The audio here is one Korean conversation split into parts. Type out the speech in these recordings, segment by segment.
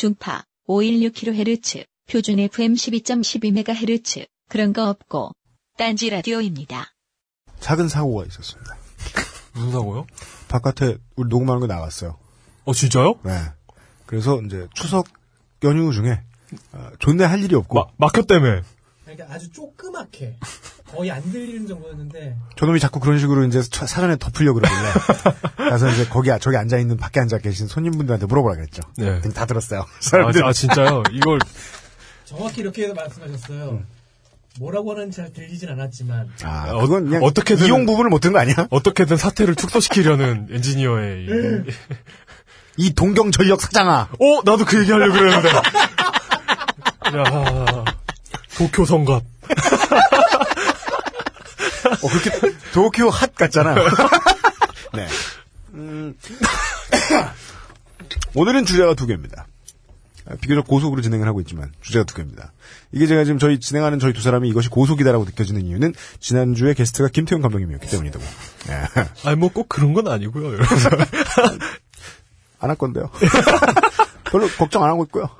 중파 516kHz, 표준 FM 12.12MHz, 그런 거 없고, 딴지 라디오입니다. 작은 사고가 있었습니다. 무슨 사고요? 바깥에 우리 녹음하는 거 나갔어요. 어, 진짜요? 네. 그래서 이제 추석 연휴 중에 어, 존내 할 일이 없고 마, 막혔다며. 그러니까 아주 조그맣게 거의 안 들리는 정도였는데 저놈이 자꾸 그런 식으로 이제 차- 사전에 덮으려 그러길래 가서 이제 거기 저기 앉아 있는 밖에 앉아 계신 손님분들한테 물어보라 그랬죠. 네. 다 들었어요. 아, 사람들 아, 진짜요? 이걸 정확히 이렇게 말씀하셨어요. 뭐라고 하는지 잘 들리진 않았지만 아, 그건 그냥 어떻게든- 이용 부분을 못 든 거 아니야? 어떻게든 사태를 축소시키려는 엔지니어의. 음. 이- 이 동경 전력 사장아. 어, 나도 그 얘기 하려고 그랬는데. 야, 도쿄 성갑. 어, 그렇게 도쿄 핫 같잖아. 네. 음, 오늘은 주제가 두 개입니다. 아, 비교적 고속으로 진행을 하고 있지만 주제가 두 개입니다. 이게 제가 지금 저희 진행하는 저희 두 사람이 이것이 고속이다라고 느껴지는 이유는 지난주에 게스트가 김태훈 감독님이었기 때문이다고. 예. 아니, 뭐 꼭 그런 건 아니고요. 안 할 건데요. 별로 걱정 안 하고 있고요.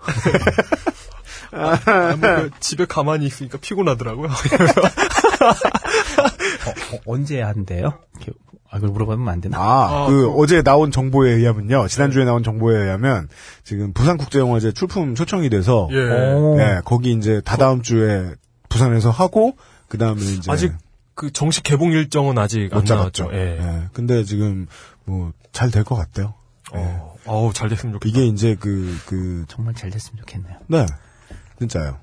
아, 뭐 그 집에 가만히 있으니까 피곤하더라고요. 어, 언제 한대요? 아, 그걸 물어보면 안 되나? 아, 아, 그 그- 어제 나온 정보에 의하면요. 지난주에 나온 정보에 의하면 지금 부산국제영화제 출품 초청이 돼서 예. 오. 네, 거기 이제 다다음 주에 부산에서 하고 그다음에 이제 아직 그 정식 개봉 일정은 아직 안못 잡았죠. 나왔죠. 예. 예, 근데 지금 뭐 잘 될 것 같대요. 어, 아우, 잘 됐으면 좋겠다. 이게 이제 그 그 정말 잘 됐으면 좋겠네요. 네. 진짜요.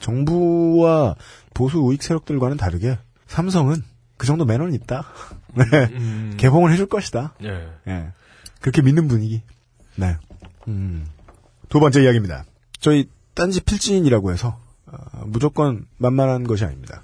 정부와 보수 우익 세력들과는 다르게 삼성은 그 정도 매너는 있다. 네. 음, 개봉을 해줄 것이다. 예. 예. 그렇게 믿는 분위기. 네. 음. 두 번째 이야기입니다. 저희 딴지 필진이라고 해서 어, 무조건 만만한 것이 아닙니다.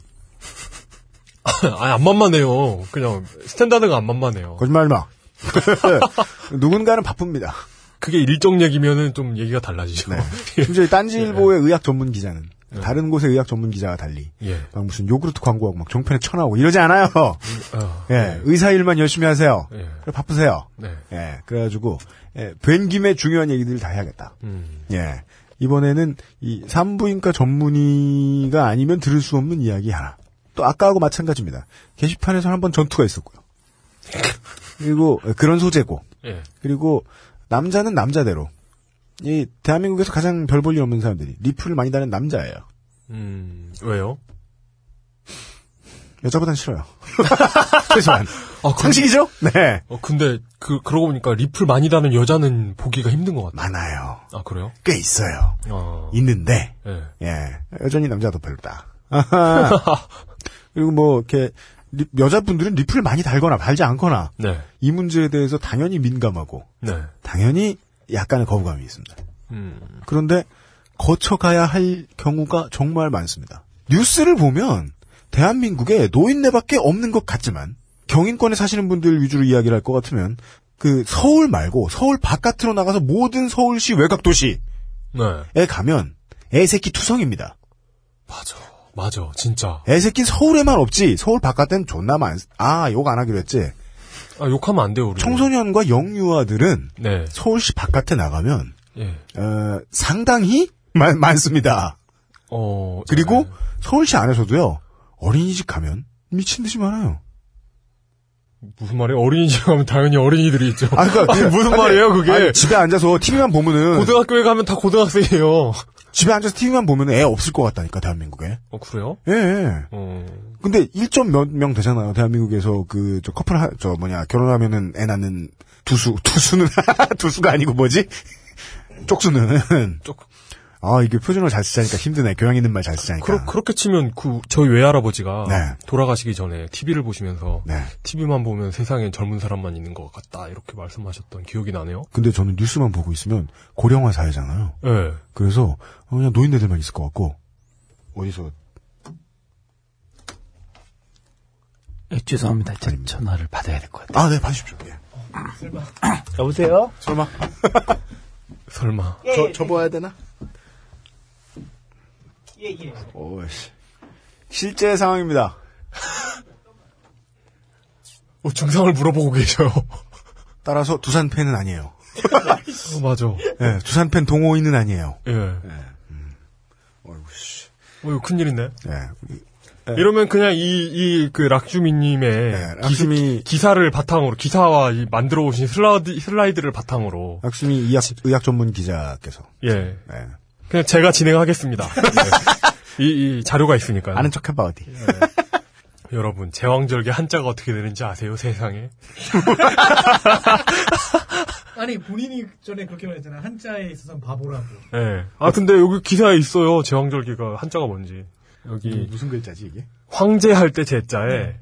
아니, 안 만만해요. 그냥, 스탠다드가 안 만만해요. 거짓말 마. 누군가는 바쁩니다. 그게 일정 얘기면은 좀 얘기가 달라지죠. 네. 심지어 이 딴지일보의 의학 전문 기자는 다른 곳의 의학 전문 기자와 달리 예. 막 무슨 요구르트 광고하고 막 정편에 쳐나오고 이러지 않아요. 어, 예, 의사 일만 열심히 하세요. 예. 그래, 바쁘세요. 네. 예, 그래가지고 예, 된 김에 중요한 얘기들을 다 해야겠다. 음. 예, 이번에는 이 산부인과 전문의가 아니면 들을 수 없는 이야기 하나. 또 아까하고 마찬가지입니다. 게시판에서 한번 전투가 있었고요. 그리고 그런 소재고 예. 그리고 남자는 남자대로 이 대한민국에서 가장 별 볼일 없는 사람들이 리플을 많이 다는 남자예요. 음, 왜요? 여자보단 싫어요. 최소한 아, 그, 상식이죠? 네. 어, 근데, 그, 그러고 보니까 리플 많이 다는 여자는 보기가 힘든 것 같아요. 많아요. 아, 그래요? 꽤 있어요. 어. 있는데 예. 예 여전히 남자도 별로다. 그리고 뭐 이렇게 리- 여자분들은 리플을 많이 달거나 달지 않거나 네. 이 문제에 대해서 당연히 민감하고 네. 당연히 약간의 거부감이 있습니다. 음. 그런데 거쳐가야 할 경우가 정말 많습니다. 뉴스를 보면 대한민국에 노인네밖에 없는 것 같지만 경인권에 사시는 분들 위주로 이야기를 할 것 같으면 그 서울 말고 서울 바깥으로 나가서 모든 서울시 외곽 도시에 네. 가면 애새끼 투성입니다. 맞아. 맞아. 진짜. 애새끼 서울에만 없지 서울 바깥엔 존나 많. 아 욕 안 하기로 했지. 아, 욕하면 안 돼요, 우리. 청소년과 영유아들은 네. 서울시 바깥에 나가면 예. 어, 상당히 많, 많습니다. 어. 그리고 네. 서울시 안에서도요 어린이집 가면 미친 듯이 많아요. 무슨 말이에요? 어린이집 가면 당연히 어린이들이 있죠. 아, 그러니까 아니, 무슨 아니, 말이에요, 그게? 아니, 집에 앉아서 TV만 보면은 고등학교에 가면 다 고등학생이에요. 집에 앉아서 TV만 보면 애 없을 것 같다니까 대한민국에. 어, 그래요? 예. 예. 어. 근데 1점 몇 명 되잖아요. 대한민국에서 그 저 커플 하, 저 뭐냐 결혼하면은 애 낳는 두수 두수는 두수가 아니고 뭐지? 쪽수는 쪽- 아 이게 표준어 잘 쓰자니까 힘드네. 교양 있는 말 잘 쓰자니까. 그러, 그렇게 치면 그 저희 외할아버지가 네. 돌아가시기 전에 TV를 보시면서 네. TV만 보면 세상엔 젊은 사람만 있는 것 같다 이렇게 말씀하셨던 기억이 나네요. 근데 저는 뉴스만 보고 있으면 고령화 사회잖아요. 예. 그래서 어, 그냥 노인네들만 있을 것 같고 어디서 예, 죄송합니다. 저 전화를 받아야 될 것 같아요. 아 네 받으십시오. 예. 여보세요? 설마 설마. 저 접어야 되나? 예, 예. 오 씨 실제 상황입니다. 어, 증상을 물어보고 계셔요. 따라서 두산 팬은 아니에요. 어, 맞아. 예, 두산 팬 동호인은 아니에요. 예. 어이구, 씨. 어, 이거 큰일이네. 예. 이러면 그냥 이, 이, 그, 락주미님의 네, 락주미- 기, 사를 바탕으로, 기사와 이 만들어 오신 슬라이드, 슬라이드를 바탕으로, 박수미 의학, 의학 전문 기자께서. 예. 예. 그냥 제가 진행하겠습니다. 예. 이, 이 자료가 있으니까요. 아는 척 해봐, 어디. 여러분, 제왕절개 한자가 어떻게 되는지 아세요, 세상에? 아니 본인이 전에 그렇게 말했잖아. 한자에 있어서는 바보라고. 예. 아, 근데 여기 기사에 있어요, 제왕절개가 한자가 뭔지. 여기, 무슨 글자지, 이게? 황제 할 때 제자에,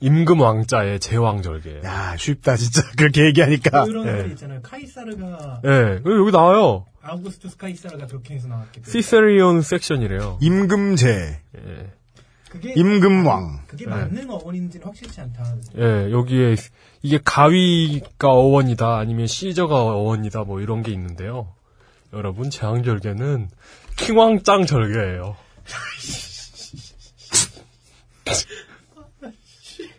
임금 왕자에 제왕절개. 야, 쉽다, 진짜. 그렇게 얘기하니까. 그런 예. 소리 있잖아요. 카이사르가 예. 여기 나와요. 아우구스투스 카이사르가 그렇게 해서 나왔기 때문에. 시세리온 섹션이래요. 임금제, 예. 그게 임금왕. 그게 맞는 어원인지는 확실치 않다. 예, 여기에 이게 가위가 어원이다 아니면 시저가 어원이다 뭐 이런 게 있는데요. 여러분 제왕절개는 킹왕짱 절개예요.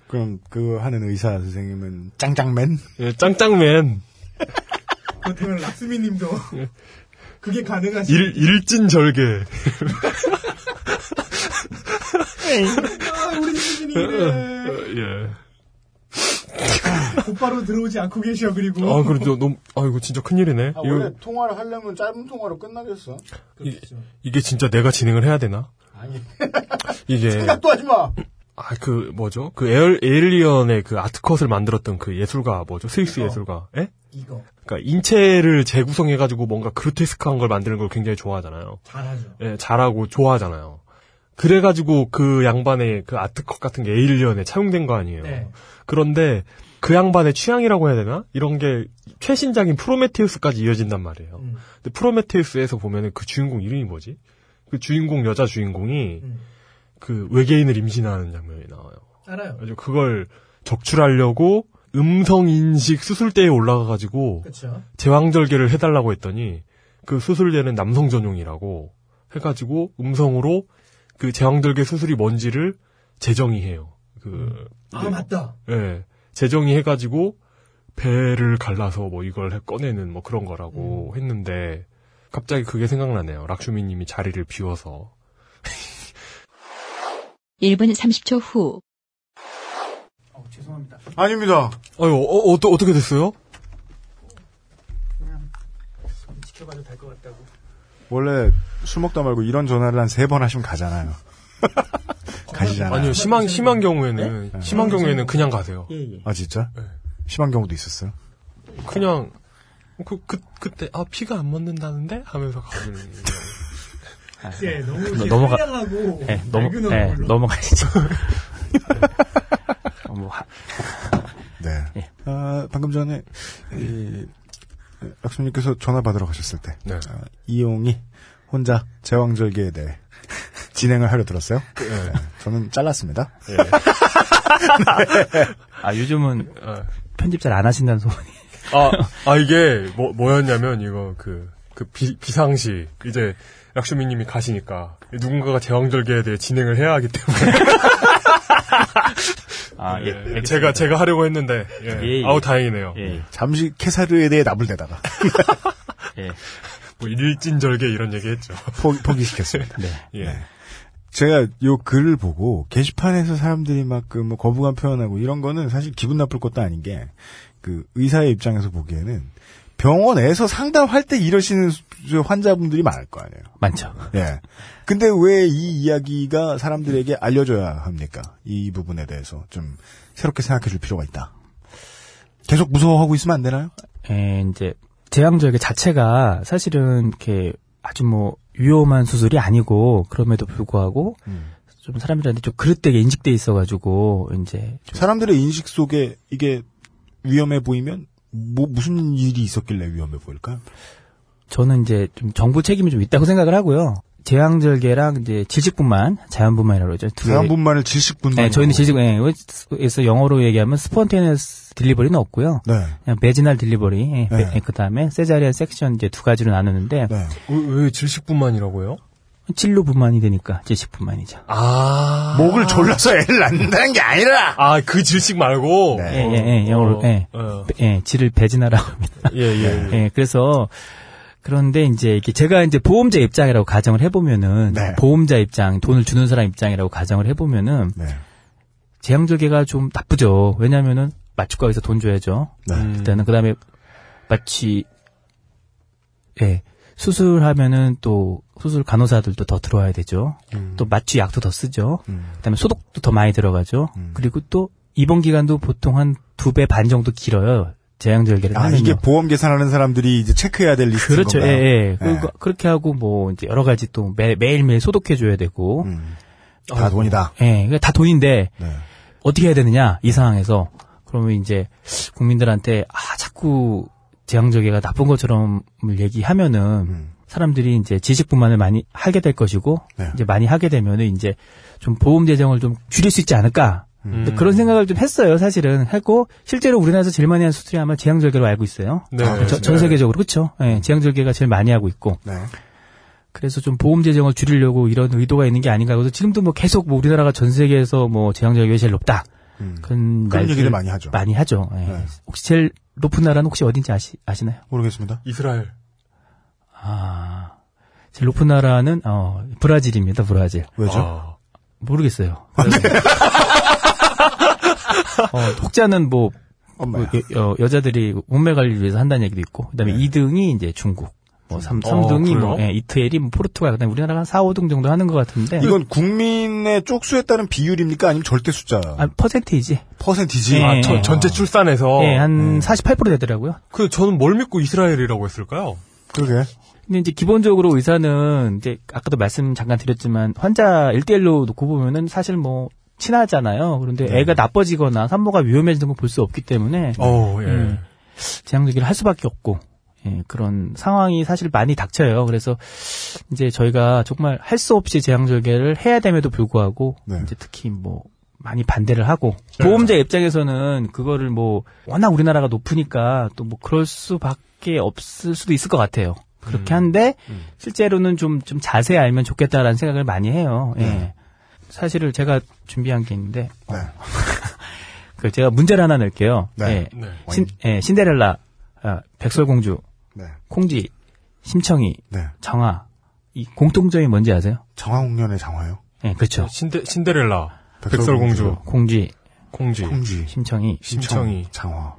그럼 그거 하는 의사 선생님은 짱짱맨? 예, 짱짱맨 그렇다면 락스미님도 그게 가능하시. 일 일진 절개. 아, 우리 수진이 이래. 예. 곧바로 들어오지 않고 계셔 그리고. 아 그래도 너무 아 이거 진짜 큰일이네. 아, 이거 원래 통화를 하려면 짧은 통화로 끝나겠어. 그렇죠. 이게 진짜 내가 진행을 해야 되나? 아니, 이게 생각도 하지 마! 아 그 뭐죠? 그 에일리언의 그 아트컷을 만들었던 그 예술가 뭐죠? 스위스 이거. 예술가. 예? 이거 그러니까 인체를 재구성해가지고 뭔가 그로테스크한 걸 만드는 걸 굉장히 좋아하잖아요. 잘하죠. 예, 잘하고 좋아하잖아요. 그래가지고 그 양반의 그 아트컷 같은 게 에일리언에 차용된 거 아니에요. 네. 그런데 그 양반의 취향이라고 해야 되나? 이런 게 최신작인 프로메테우스까지 이어진단 말이에요. 음. 근데 프로메테우스에서 보면은 그 주인공 이름이 뭐지? 그 주인공 여자 주인공이 음. 그 외계인을 임신하는 장면이 나와요. 알아요. 그래서 그걸 적출하려고 음성 인식 수술대에 올라가 가지고 그렇죠. 제왕절개를 해달라고 했더니 그 수술대는 남성 전용이라고 해가지고 음성으로 그 제왕절개 수술이 뭔지를 재정의 해요. 그, 아 맞다. 예, 재정의 해가지고 배를 갈라서 뭐 이걸 해- 꺼내는 뭐 그런 거라고 했는데 갑자기 그게 생각나네요. 락슈미님이 자리를 비워서 1분 30초 후. 어, 죄송합니다. 아닙니다. 아유 어, 어, 어 떻게 됐어요? 그냥 지켜봐도 될 것 같다고. 원래 술 먹다 말고 이런 전화를 한 세 번 하시면 가잖아요. 가시잖아요. 아니요 심한 심한 경우에는 심한 경우에는 그냥 가세요. 예 예. 아, 진짜? 네. 심한 경우도 있었어요. 그냥 그, 그 그때 아 피가 안 멎는다는데 하면서 가는 거 예요. 예, 너무 너- 이렇게 넘어가- 상냥하고 네, 넘어, 네, 얼굴로. 넘어가시죠. 어, 뭐, 하- 네. 예. 아, 방금 전에, 이, 약수님께서 전화 받으러 가셨을 때, 네. 아, 이용이 혼자 제왕절개에 대해 진행을 하려 들었어요. 네. 저는 잘랐습니다. 예. 아, 요즘은 아, 편집 잘 안 하신다는 소문이. 아, 아, 이게 뭐 뭐였냐면 이거 그 그 비상시 이제 락슈미님이 가시니까 누군가가 제왕절개에 대해 진행을 해야 하기 때문에 아, 예. 예, 알겠습니다. 제가 제가 하려고 했는데 예. 예, 예. 아우 다행이네요. 예, 잠시 케사르에 대해 나불대다가 예. 뭐 일진절개 이런 얘기했죠. 포, 포기시켰습니다. 네. 예. 네. 제가 요 글을 보고 게시판에서 사람들이 막그 뭐 거부감 표현하고 이런 거는 사실 기분 나쁠 것도 아닌 게 그 의사의 입장에서 보기에는 병원에서 상담할 때 이러시는 수- 환자분들이 많을 거 아니에요. 많죠. 예. 근데 왜 이 이야기가 사람들에게 알려줘야 합니까? 이 부분에 대해서 좀 새롭게 생각해 줄 필요가 있다. 계속 무서워하고 있으면 안 되나요? 예, 이제, 제왕절개 자체가 사실은 이렇게 아주 뭐, 위험한 수술이 아니고, 그럼에도 불구하고, 좀 사람들한테 좀 그릇되게 인식돼 있어가지고, 이제, 좀 사람들의 인식 속에 이게 위험해 보이면 뭐 무슨 일이 있었길래 위험해 보일까요? 저는 이제 좀 정부 책임이 좀 있다고 생각을 하고요. 제왕절개랑 이제 질식분만, 자연분만이라고 그러죠. 두. 사람분만을 질식분만. 네, 저희는 질식, 예, 그래서 영어로 얘기하면 spontaneous delivery는 없고요. 네. 그냥 vaginal delivery, 네. 그 다음에 cesarean section 이제 두 가지로 나누는데, 네. 왜, 왜 질식분만이라고요? 질로 분만이 되니까 질식 분만이죠. 아. 목을 졸라서 애를 낳는다는 게 아니라 아, 그 질식 말고? 네. 예, 예, 예, 영어로, 어, 예. 어. 예, 질을 배진하라고 합니다. 예, 예. 예, 그래서, 그런데 이제 이게 제가 이제 보험자 입장이라고 가정을 해보면은, 네. 보험자 입장, 돈을 주는 사람 입장이라고 가정을 해보면은, 네. 제왕절개가 좀 나쁘죠. 왜냐면은, 마취과에서 돈 줘야죠. 네. 음. 일단은, 그 다음에, 마취, 예, 수술하면은 또, 수술 간호사들도 더 들어와야 되죠. 음. 또 마취 약도 더 쓰죠. 음. 그다음에 소독도 더 많이 들어가죠. 음. 그리고 또 입원 기간도 보통 한 두 배 반 정도 길어요. 제왕절개를 아, 하면요. 이게 보험 계산하는 사람들이 이제 체크해야 될 리스트인 그렇죠. 건가요? 예, 예. 예. 그거 그렇게 하고 뭐 이제 여러 가지 또 매, 매일매일 소독해 줘야 되고. 음. 다 돈이다. 예. 그게 다 돈인데 네. 어떻게 해야 되느냐? 이 상황에서 그러면 이제 국민들한테 아, 자꾸 제왕절개가 나쁜 것처럼 얘기하면은 음. 사람들이 이제 지식분만을 많이 하게 될 것이고 네. 이제 많이 하게 되면은 이제 좀 보험 재정을 좀 줄일 수 있지 않을까 음. 그런 생각을 좀 했어요 사실은 했고 실제로 우리나라에서 제일 많이 하는 수술이 아마 제왕절개로 알고 있어요 네. 아, 저- 전 세계적으로 그렇죠 예, 제왕절개가 제일 많이 하고 있고 네. 그래서 좀 보험 재정을 줄이려고 이런 의도가 있는 게 아닌가 그래서 지금도 뭐 계속 뭐 우리나라가 전 세계에서 뭐 제왕절개가 제일 높다 음. 그런, 그런 얘기를 많이 하죠. 많이 하죠 예. 네. 혹시 제일 높은 나라는 혹시 어딘지 아시, 아시나요? 모르겠습니다. 이스라엘. 아 제일 높은 나라는 어 브라질입니다 브라질 왜죠? 아. 모르겠어요. 어, 혹자는 뭐, 뭐. 여, 자들이 몸매 관리를 위해서 한다는 얘기도 있고, 그 다음에 네. 2등이 이제 중국, 뭐 3, 어, 등이 뭐, 그래요? 예, 이태리, 뭐 포르투갈, 그 다음에 우리나라가 한 4, 5등 정도 하는 것 같은데. 이건 국민의 쪽수에 따른 비율입니까? 아니면 절대 숫자? 아, 퍼센테이지. 퍼센티지? 예, 아, 예. 전, 전체 출산에서. 예, 한 음. 48% 되더라고요. 그, 저는 뭘 믿고 이스라엘이라고 했을까요? 그러게. 근데 이제 기본적으로 의사는 이제 아까도 말씀 잠깐 드렸지만 환자 1대1로 놓고 보면은 사실 뭐 친하잖아요. 그런데 네. 애가 나빠지거나 산모가 위험해지는 걸 볼 수 없기 때문에 어, 예. 음. 제왕절개를 할 수밖에 없고 예, 그런 상황이 사실 많이 닥쳐요. 그래서 이제 저희가 정말 할 수 없이 제왕절개를 해야 됨에도 불구하고 네. 이제 특히 뭐 많이 반대를 하고 보험자 입장에서는 그거를 뭐 워낙 우리나라가 높으니까 또 뭐 그럴 수밖에 없을 수도 있을 것 같아요. 그렇게 한데 음. 실제로는 좀좀 자세히 알면 좋겠다라는 생각을 많이 해요. 예. 네. 사실을 제가 준비한 게 있는데 네. 그 제가 문제를 하나 낼게요. 네. 예. 네. 신, 예, 신데렐라, 아, 백설공주, 네. 콩쥐, 심청이, 네. 정화. 이 공통점이 뭔지 아세요? 정화홍련의 장화요? 예, 그렇죠. 신데, 신데렐라, 백설공주. 백설공주, 공쥐, 콩쥐, 홍쥐. 심청이, 심청이. 장화.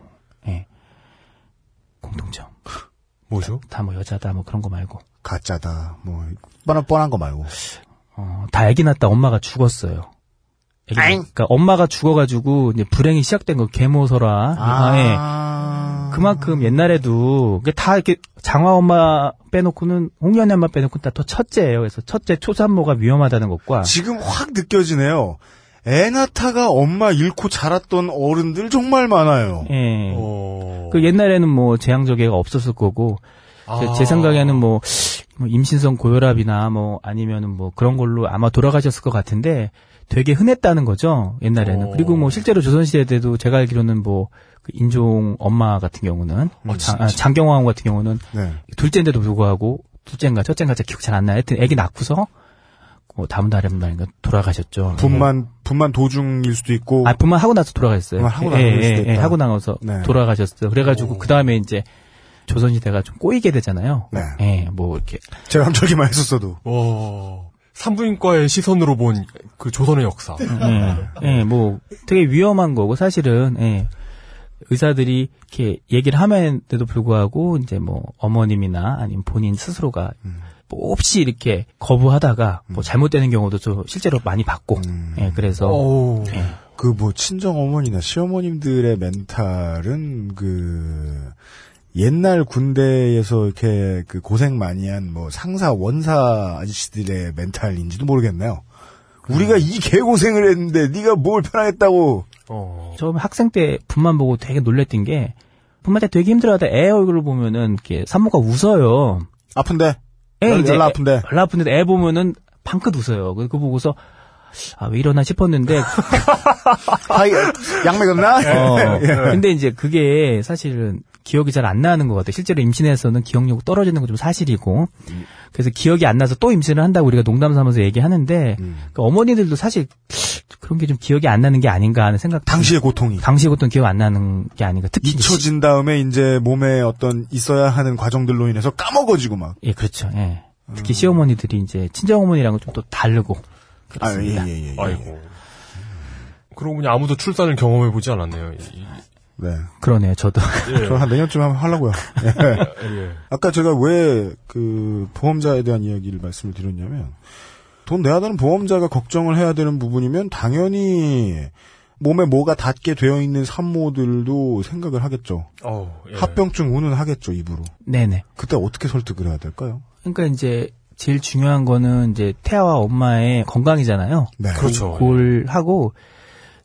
예. 공통점. 뭐죠? 다 뭐 여자다 뭐 그런 거 말고. 가짜다. 뭐 뻔한 뻔한 거 말고. 어, 다 애기 낳다 엄마가 죽었어요. 그러니까 엄마가 죽어가지고 이제 불행이 시작된 거 계모설화. 아, 예. 아. 그만큼 옛날에도 다 이렇게 장화 엄마 빼놓고는 홍련의 엄마 빼놓고 다더 첫째예요. 그래서 첫째 초산모가 위험하다는 것과 지금 확 느껴지네요. 애나타가 엄마 잃고 자랐던 어른들 정말 많아요. 예. 어. 그 옛날에는 뭐 제왕절개가 없었을 거고 제- 아. 제 생각에는 뭐, 뭐 임신성 고혈압이나 뭐 아니면은 뭐 그런 걸로 아마 돌아가셨을 것 같은데 되게 흔했다는 거죠 옛날에는 어. 그리고 뭐 실제로 조선시대 때도 제가 알기로는 뭐 그 인종 엄마 같은 경우는 어, 장? 아, 장경화원 같은 경우는 네. 둘째인데도 불구하고 둘째인가 첫째인가 제 기억 잘 안 나요 하여튼 애기 낳고서 뭐 다음 달에 말인가 돌아가셨죠 분만 분만 도중일 수도 있고. 아, 분만 하고 나서 돌아가셨어요. 분만 하고 예, 나서 예, 예, 있다. 하고 나서 네. 돌아가셨어요. 그래가지고 그 다음에 이제 조선시대가 좀 꼬이게 되잖아요. 네. 예, 뭐 이렇게 제가 함절기만 했었어도. 와. 산부인과의 시선으로 본 그 조선의 역사. 예, 예, 뭐 되게 위험한 거고 사실은 예. 의사들이 이렇게 얘기를 함에도 불구하고 이제 뭐 어머님이나 아니면 본인 스스로가 음. 뭐 없이 이렇게 거부하다가 뭐 잘못되는 경우도 좀 실제로 많이 봤고 음. 예, 그래서 오. 예. 그뭐 친정 어머니나 시어머님들의 멘탈은 그 옛날 군대에서 이렇게 그 고생 많이 한 뭐 상사 원사 아저씨들의 멘탈인지도 모르겠네요. 우리가 이 개고생을 했는데 네가 뭘 편하겠다고. 어. 처음에 학생 때 분만 보고 되게 놀랬던 게 분만 때 되게 힘들어하다 애 얼굴을 보면은 이렇게 산모가 웃어요. 아픈데? 애 열- 이제 애- 아픈데? 열나 아픈데 애 보면은 방긋 웃어요. 그거 보고서 아 왜 이러나 싶었는데 하이, 약 먹였나? 어, 예. 근데 이제 그게 사실은 기억이 잘 안 나는 것 같아요. 실제로 임신해서는 기억력 떨어지는 건 좀 사실이고. 그래서 기억이 안 나서 또 임신을 한다고 우리가 농담 삼아서 얘기하는데 음. 그 어머니들도 사실 그런 게 좀 기억이 안 나는 게 아닌가 하는 생각. 당시의 고통이 당시에 어떤 기억 안 나는 게 아닌가. 특히 잊혀진 다음에 이제 몸에 어떤 있어야 하는 과정들로 인해서 까먹어지고 막. 예, 그렇죠. 예. 특히 시어머니들이 이제 친정 어머니랑은 좀 또 다르고. 아, 예, 그렇습니다. 예, 예, 예. 아이고. 그러고 보니 아무도 출산을 경험해 보지 않았네요. 이- 네. 그러네요, 저도. 예. 저한 내년쯤 한번 하려고요. 예. 예. 아까 제가 왜 그 보험자에 대한 이야기를 말씀을 드렸냐면 돈 내야 되는 보험자가 걱정을 해야 되는 부분이면 당연히 몸에 뭐가 닿게 되어 있는 산모들도 생각을 하겠죠. 어우, 예. 합병증 우는 하겠죠, 입으로. 네네. 그때 어떻게 설득을 해야 될까요? 그러니까 이제 제일 중요한 거는 이제 태아와 엄마의 건강이잖아요. 네. 그렇죠. 그걸 하고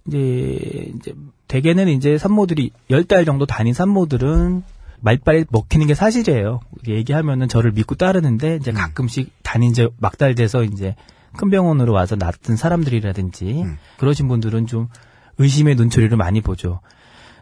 이제 이제 대개는 이제 산모들이 열 달 정도 다닌 산모들은 말빨이 먹히는 게 사실이에요. 얘기하면은 저를 믿고 따르는데 이제 음. 가끔씩 다닌 지 막달 돼서 이제 큰 병원으로 와서 낳던 사람들이라든지 음. 그러신 분들은 좀 의심의 눈초리를 많이 보죠.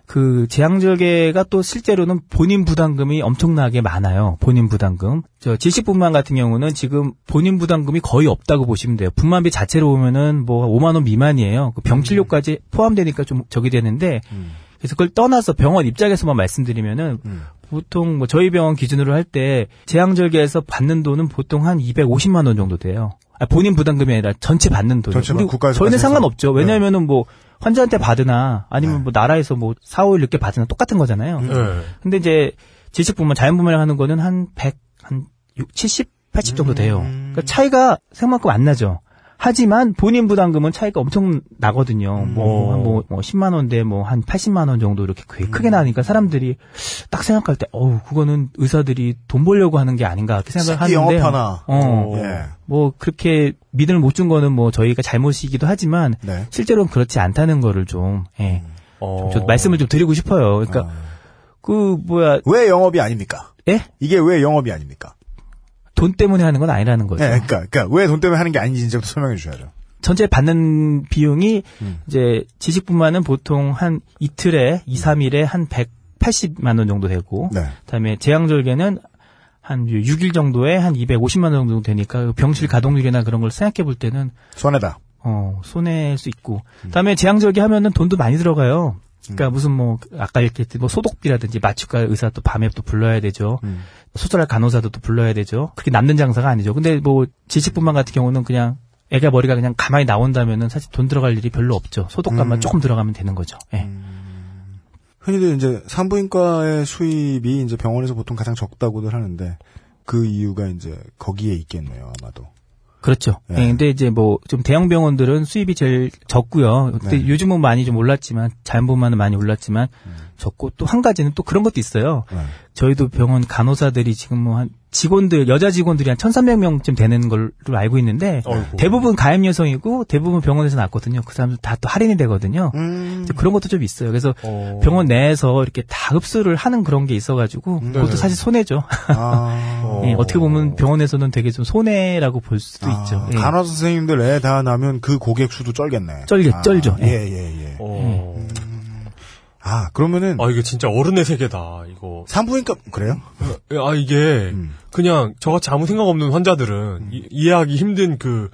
그 제왕절개가 또 실제로는 본인 부담금이 엄청나게 많아요. 본인 부담금. 저 질식분만 같은 경우는 지금 본인 부담금이 거의 없다고 보시면 돼요. 분만비 자체로 보면은 뭐 5만 원 미만이에요. 그 병치료까지 포함되니까 좀 적이 되는데 음. 그래서 그걸 떠나서 병원 입장에서만 말씀드리면은 음. 보통 뭐 저희 병원 기준으로 할때 제왕절개에서 받는 돈은 보통 한 250만 원 정도 돼요. 아, 본인 부담금이 아니라 전체 받는 돈. 전체만 국가에서 저희는. 상관없죠. 네. 왜냐하면은 뭐 환자한테 받으나 아니면 네. 뭐 나라에서 뭐 4, 5일 늦게 받으나 똑같은 거잖아요. 예. 근데 이제 질식분만 자연분만을 하는 거는 한 100, 한 6, 70, 80 정도 돼요. 음. 그러니까 차이가 생각만큼 안 나죠. 하지만 본인 부담금은 차이가 엄청 나거든요. 음. 뭐, 한 뭐, 뭐, 10만 원대 뭐, 한 80만 원 정도 이렇게 크- 음. 크게 나니까 사람들이 딱 생각할 때, 어우, 그거는 의사들이 돈 벌려고 하는 게 아닌가, 이렇게 생각을 하는데. 영업하나. 어, 예. 뭐, 그렇게 믿음을 못 준 거는 뭐, 저희가 잘못이기도 하지만, 네. 실제로는 그렇지 않다는 거를 좀, 예. 어. 좀 말씀을 좀 드리고 싶어요. 그러니까, 아. 그, 뭐야, 왜 영업이 아닙니까? 예? 이게 왜 영업이 아닙니까? 돈 때문에 하는 건 아니라는 거죠. 네, 그러니까, 그러니까 왜 돈 때문에 하는 게 아닌지 이제부터 설명해 주셔야죠. 전체 받는 비용이 음. 이제 지식분만은 보통 한 이틀에 2, 3일에 한 180만 원 정도 되고 네. 그다음에 제왕절개는 한 6일 정도에 한 250만 원 정도 되니까 그 병실 가동률이나 그런 걸 생각해 볼 때는 손해다. 어, 손해일 수 있고. 그다음에 제왕절개 하면은 돈도 많이 들어가요. 그러니까 무슨 뭐 아까 이렇게 뭐 소독비라든지 마취과 의사 또 밤에 또 불러야 되죠. 음. 소설할 간호사도 또 불러야 되죠. 그렇게 남는 장사가 아니죠. 근데 뭐 지식분만 같은 경우는 그냥 애가 머리가 그냥 가만히 나온다면은 사실 돈 들어갈 일이 별로 없죠. 소독값만 음. 조금 들어가면 되는 거죠. 예. 흔히들 이제 산부인과의 수입이 이제 병원에서 보통 가장 적다고들 하는데 그 이유가 이제 거기에 있겠네요, 아마도. 그렇죠. 예. 예, 근데 이제 뭐 좀 대형 병원들은 수입이 제일 적고요. 근데 네. 요즘은 많이 좀 올랐지만 자연분만은 많이 올랐지만 적고 또 한 가지는 또 그런 것도 있어요. 네. 저희도 병원 간호사들이 지금 뭐 한 직원들 여자 직원들이 한 1,300명쯤 되는 걸로 알고 있는데 어이구. 대부분 가임 여성이고 대부분 병원에서 낳거든요. 그 사람들 다 또 할인이 되거든요. 음. 그런 것도 좀 있어요. 그래서 어. 병원 내에서 이렇게 다 흡수를 하는 그런 게 있어가지고 음. 그것도 네네. 사실 손해죠. 아. 어. 예, 어떻게 보면 병원에서는 되게 좀 손해라고 볼 수도 아, 있죠. 예. 간호사 선생님들 애 다 나면 그 고객 수도 쩔겠네. 쩔겠- 아, 쩔죠. 예, 예, 예. 어. 아, 그러면은 아, 이게 진짜 어른의 세계다, 이거. 산부인과 그래요? 아, 이게, 음. 그냥 저같이 아무 생각 없는 환자들은 이, 이해하기 힘든 그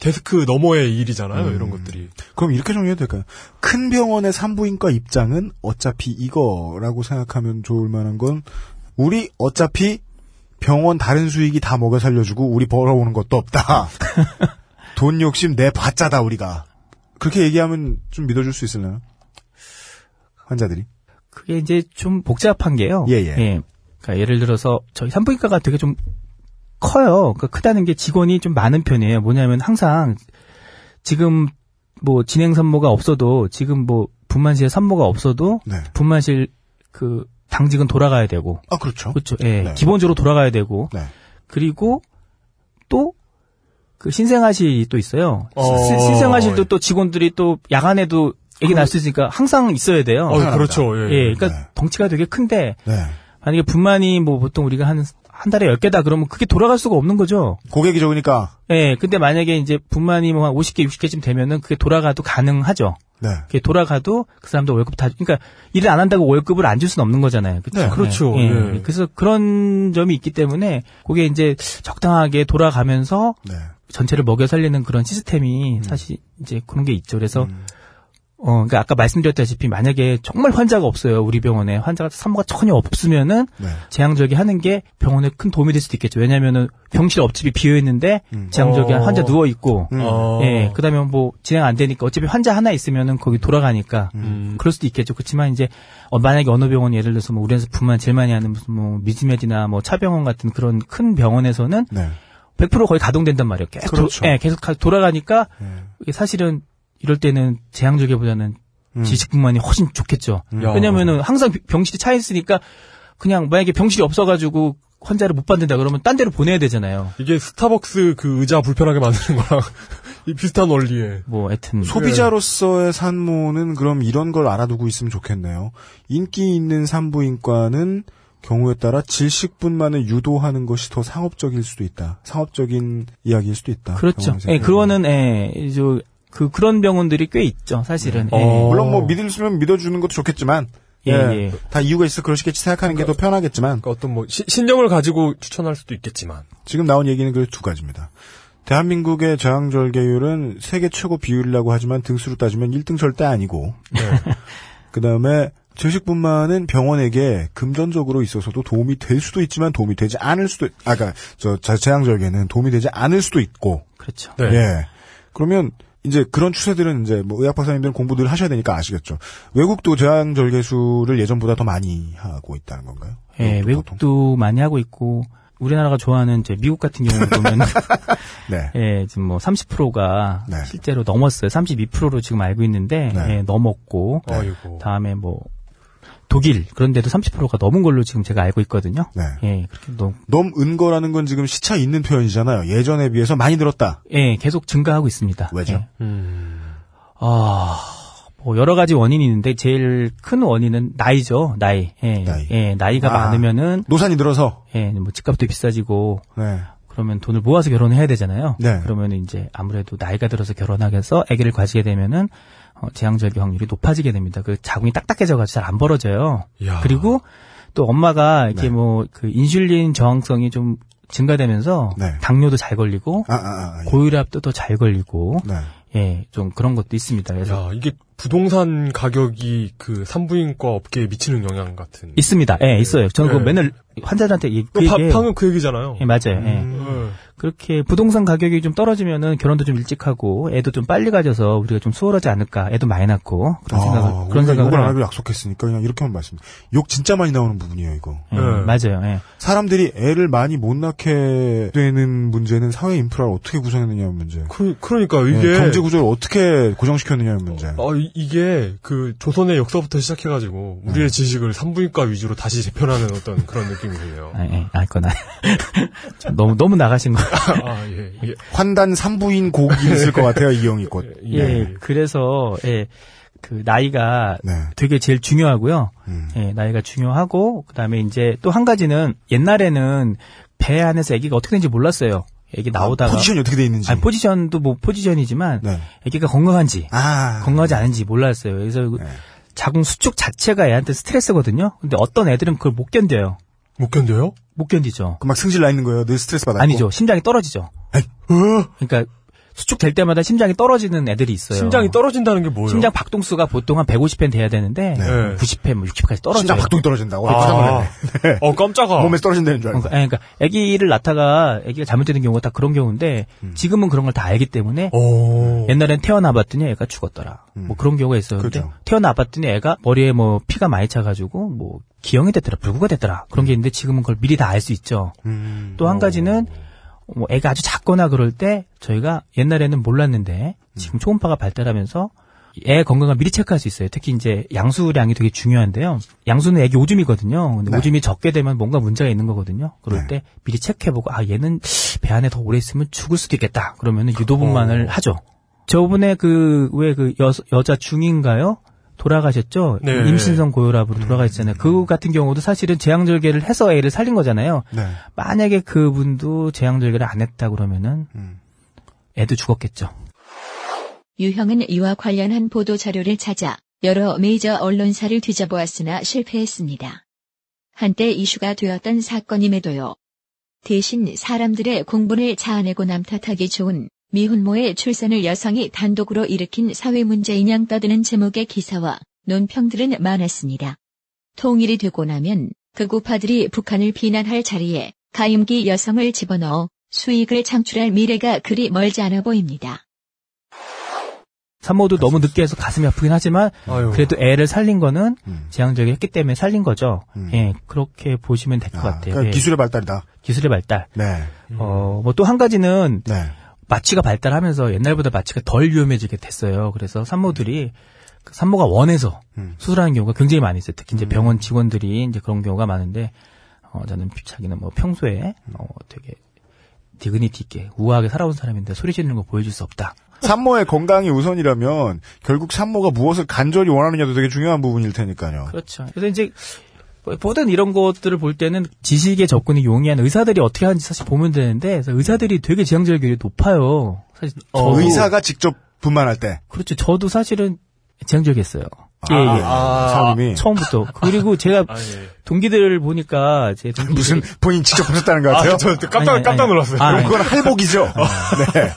데스크 너머의 일이잖아요, 음. 이런 것들이. 그럼 이렇게 정리해도 될까요? 큰 병원의 산부인과 입장은 어차피 이거라고 생각하면 좋을 만한 건 우리 어차피 병원 다른 수익이 다 먹여 살려주고 우리 벌어오는 것도 없다. 돈 욕심 내 봤자다 우리가. 그렇게 얘기하면 좀 믿어줄 수 있을까요? 환자들이. 그게 이제 좀 복잡한 게요. 예, 예. 그러니까 예를 들어서 저희 산부인과가 되게 좀 커요. 그러니까 크다는 게 직원이 좀 많은 편이에요. 뭐냐면 항상 지금 뭐 진행 산모가 없어도 지금 뭐 분만실에 산모가 없어도 네. 분만실 그 당직은 돌아가야 되고 아 그렇죠. 그렇죠. 예. 네. 기본적으로 돌아가야 되고 네. 그리고 또 그 신생아실이 또 있어요. 어. 시- 신생아실도 또 직원들이 또 야간에도 애기 낳을 수 있으니까 항상 있어야 돼요. 어, 그렇죠, 예. 예, 그러니까 네. 덩치가 되게 큰데 네. 만약에 분만이 뭐 보통 우리가 한, 한 달에 10개다 그러면 그게 돌아갈 수가 없는 거죠. 고객이 적으니까. 예, 근데 만약에 이제 분만이 뭐 한 50개, 60개쯤 되면은 그게 돌아가도 가능하죠. 네. 이렇게 돌아가도 그 사람도 월급 다 그러니까 일을 안 한다고 월급을 안 줄 수는 없는 거잖아요. 그렇죠? 네, 그렇죠. 예. 예. 그래서 그런 점이 있기 때문에 그게 이제 적당하게 돌아가면서 네. 전체를 먹여 살리는 그런 시스템이 사실 이제 그런 게 있죠. 그래서 어, 그러니까 아까 말씀드렸다시피 만약에 정말 환자가 없어요. 우리 병원에 환자가 산모가 전혀 없으면은 네. 제왕절개 하는 게 병원에 큰 도움이 될 수도 있겠죠. 왜냐면은 병실 옆집이 비어 있는데 제왕절개 어. 환자 누워 있고 음. 어. 예, 그다음에 뭐 진행 안 되니까 어차피 환자 하나 있으면은 거기 돌아가니까 음. 그럴 수도 있겠죠. 그렇지만 이제 어, 만약에 어느 병원 예를 들어서 뭐 우리나라에서 분만 제일 많이 하는 무슨 뭐 미즈메디나 뭐 차병원 같은 그런 큰 병원에서는 네. 100% 거의 가동된단 말이에요. 계속 그렇죠. 도, 예, 계속 가- 돌아가니까 네. 이게 사실은 이럴 때는 제왕절개보다는 음. 지식분만이 훨씬 좋겠죠. 야. 왜냐면은 항상 비- 병실이 차 있으니까 그냥 만약에 병실이 없어가지고 환자를 못 받는다 그러면 딴 데로 보내야 되잖아요. 이게 스타벅스 그 의자 불편하게 만드는 거랑 이 비슷한 원리에. 뭐 하여튼 소비자로서의 산모는 그럼 이런 걸 알아두고 있으면 좋겠네요. 인기 있는 산부인과는 경우에 따라 질식분만을 유도하는 것이 더 상업적일 수도 있다. 상업적인 이야기일 수도 있다. 그렇죠. 예. 그거는 예, 저, 그 그런 병원들이 꽤 있죠, 사실은. 예. 어. 물론 뭐 믿으시면 믿어주는 것도 좋겠지만 예, 예, 예. 다 이유가 있어 그러시겠지 생각하는 게 더 편하겠지만 그러니까 어떤 뭐 시- 신념을 가지고 추천할 수도 있겠지만. 지금 나온 얘기는 그 두 가지입니다. 대한민국의 저항절개율은 세계 최고 비율이라고 하지만 등수로 따지면 1등 절대 아니고 네. 그 다음에 질식분만은 병원에게 금전적으로 있어서도 도움이 될 수도 있지만 도움이 되지 않을 수도 아까 저 재앙절개는 도움이 되지 않을 수도 있고 그렇죠. 네. 예 그러면 이제 그런 추세들은 이제 뭐 의학 박사님들은 공부들 하셔야 되니까 아시겠죠 외국도 재앙절개수를 예전보다 더 많이 하고 있다는 건가요? 예, 보통? 외국도 많이 하고 있고 우리나라가 좋아하는 이제 미국 같은 경우를 보면 네 예, 지금 뭐 30%가 네. 실제로 넘었어요. 32%로 지금 알고 있는데 네. 예, 넘었고 아이고. 다음에 뭐 독일 그런데도 30%가 넘은 걸로 지금 제가 알고 있거든요. 네. 예, 그렇게 넘, 넘은 거라는 건 지금 시차 있는 표현이잖아요. 예전에 비해서 많이 늘었다. 예, 계속 증가하고 있습니다. 왜죠? 예. 음. 아, 뭐 여러 가지 원인이 있는데 제일 큰 원인은 나이죠. 나이. 예, 나이. 예, 나이가 아. 많으면은 노산이 늘어서. 예, 뭐 집값도 비싸지고 네. 그러면 돈을 모아서 결혼을 해야 되잖아요. 네. 그러면은 이제 아무래도 나이가 들어서 결혼하게 해서 아기를 가지게 되면은 어, 재앙절개 확률이 높아지게 됩니다. 그 자궁이 딱딱해져가지고 잘 안 벌어져요. 야. 그리고 또 엄마가 이렇게 네. 뭐그 인슐린 저항성이 좀 증가되면서 네. 당뇨도 잘 걸리고 아, 아, 아. 예. 고혈압도 더 잘 걸리고 네. 예, 좀 그런 것도 있습니다. 그래서 야, 이게 부동산 가격이 그 산부인과 업계에 미치는 영향 같은. 있습니다. 예, 있어요. 저는 네. 그 맨날 환자들한테 이- 그그 바- 얘기해요. 방금 그 얘기잖아요. 예, 맞아요. 예. 네. 그렇게 부동산 가격이 좀 떨어지면은 결혼도 좀 일찍 하고 애도 좀 빨리 가져서 우리가 좀 수월하지 않을까. 애도 많이 낳고 그런 생각을 아, 그런 우리가 생각을 욕을 안. 하기로 약속했으니까 그냥 이렇게만 말씀. 욕 진짜 많이 나오는 부분이에요, 이거. 예, 네. 맞아요. 예. 사람들이 애를 많이 못 낳게 되는 문제는 사회 인프라를 어떻게 구성했느냐는 문제. 그, 그러니까 예, 이게. 경제 구조를 어떻게 고정시켰느냐는 문제. 어, 이- 이게 그 조선의 역사부터 시작해가지고 네. 우리의 지식을 산부인과 위주로 다시 재편하는 어떤 그런 느낌이 드네요. 아, 예, 아, 그건 아니. 좀 너무 너무 나가신 거. 아, 예. 이게, 환단 산부인 곡이 있을 것 같아요, 이 형이 곧. 예. 예, 그래서 예, 그 나이가 네. 되게 제일 중요하고요. 음. 예, 나이가 중요하고 그다음에 이제 또 한 가지는 옛날에는 배 안에서 아기가 어떻게 되는지 몰랐어요. 아기 나오다가 아, 포지션이 어떻게 돼 있는지. 아니, 포지션도 뭐 포지션이지만 네. 아기가 건강한지 아. 건강하지 않은지 몰랐어요. 그래서 그 네. 자궁 수축 자체가 애한테 스트레스거든요. 근데 어떤 애들은 그걸 못 견뎌요. 못 견뎌요? 못 견디죠. 그 막 승질 나 있는 거예요. 늘 스트레스 받았고. 아니죠. 심장이 떨어지죠. 에이, 어? 그러니까 수축될 때마다 심장이 떨어지는 애들이 있어요. 심장이 떨어진다는 게 뭐예요? 심장 박동수가 보통 한 150회는 돼야 되는데 네. 90회, 뭐 60회까지 떨어져요. 심장 박동이 떨어진다고. 아. 네. 어, 깜짝아. 몸에서 떨어진다는 줄 알고. 그러니까, 그러니까 아기를 낳다가 아기가 잘못되는 경우가 다 그런 경우인데 음. 지금은 그런 걸 다 알기 때문에 오. 옛날엔 태어나봤더니 애가 죽었더라. 뭐 그런 경우가 있었는데 음. 그렇죠. 태어나봤더니 애가 머리에 뭐 피가 많이 차가지고 뭐 기형이 됐더라, 불구가 됐더라 그런 게 있는데 지금은 그걸 미리 다 알 수 있죠. 음. 또한 가지는 뭐 애가 아주 작거나 그럴 때 저희가 옛날에는 몰랐는데 지금 초음파가 발달하면서 애 건강을 미리 체크할 수 있어요. 특히 이제 양수량이 되게 중요한데요. 양수는 애기 오줌이거든요. 근데 네. 오줌이 적게 되면 뭔가 문제가 있는 거거든요. 그럴 네. 때 미리 체크해보고 아 얘는 배 안에 더 오래 있으면 죽을 수도 있겠다. 그러면은 유도분만을 하죠. 저번에 그 왜그 여자 중인가요? 돌아가셨죠? 네. 임신성 고혈압으로 돌아가셨잖아요. 그 같은 경우도 사실은 제왕절개를 해서 애를 살린 거잖아요. 네. 만약에 그분도 제왕절개를 안 했다 그러면은 음. 애도 죽었겠죠. 유형은 이와 관련한 보도 자료를 찾아 여러 메이저 언론사를 뒤져보았으나 실패했습니다. 한때 이슈가 되었던 사건임에도요. 대신 사람들의 공분을 자아내고 남탓하기 좋은 미혼모의 출산을 여성이 단독으로 일으킨 사회 문제인 양 떠드는 제목의 기사와 논평들은 많았습니다. 통일이 되고 나면 극우파들이 북한을 비난할 자리에 가임기 여성을 집어넣어 수익을 창출할 미래가 그리 멀지 않아 보입니다. 산모도 너무 늦게 해서 가슴이 아프긴 하지만 아유. 그래도 애를 살린 거는 음. 재앙적이 했기 때문에 살린 거죠. 음. 예, 그렇게 보시면 될것 아, 같아요. 그러니까 예. 기술의 발달이다. 기술의 발달. 네. 어, 뭐 또 한 가지는 네. 마취가 발달하면서 옛날보다 마취가 덜 위험해지게 됐어요. 그래서 산모들이 그 산모가 원해서 음. 수술하는 경우가 굉장히 많이 있어요. 특히 이제 병원 직원들이 이제 그런 경우가 많은데, 어, 저는 자기는 뭐 평소에, 어, 되게 디그니티 있게 우아하게 살아온 사람인데 소리 지르는 거 보여줄 수 없다. 산모의 건강이 우선이라면 결국 산모가 무엇을 간절히 원하느냐도 되게 중요한 부분일 테니까요. 그렇죠. 그래서 이제 보든 이런 것들을 볼 때는 지식의 접근이 용이한 의사들이 어떻게 하는지 사실 보면 되는데 의사들이 되게 지향적률이 높아요. 사실 어, 의사가 직접 분만할 때 그렇죠. 저도 사실은 지향적이었어요. 아, 예, 예. 아. 사모님이 처음부터. 그리고 제가 아, 예. 동기들을 보니까 제 동기들이 무슨 본인 직접 보셨다는 것 같아요. 아, 저 깜짝, 아니, 아니, 깜짝. 놀랐어요. 아, 그럼 그건 할복이죠. 네.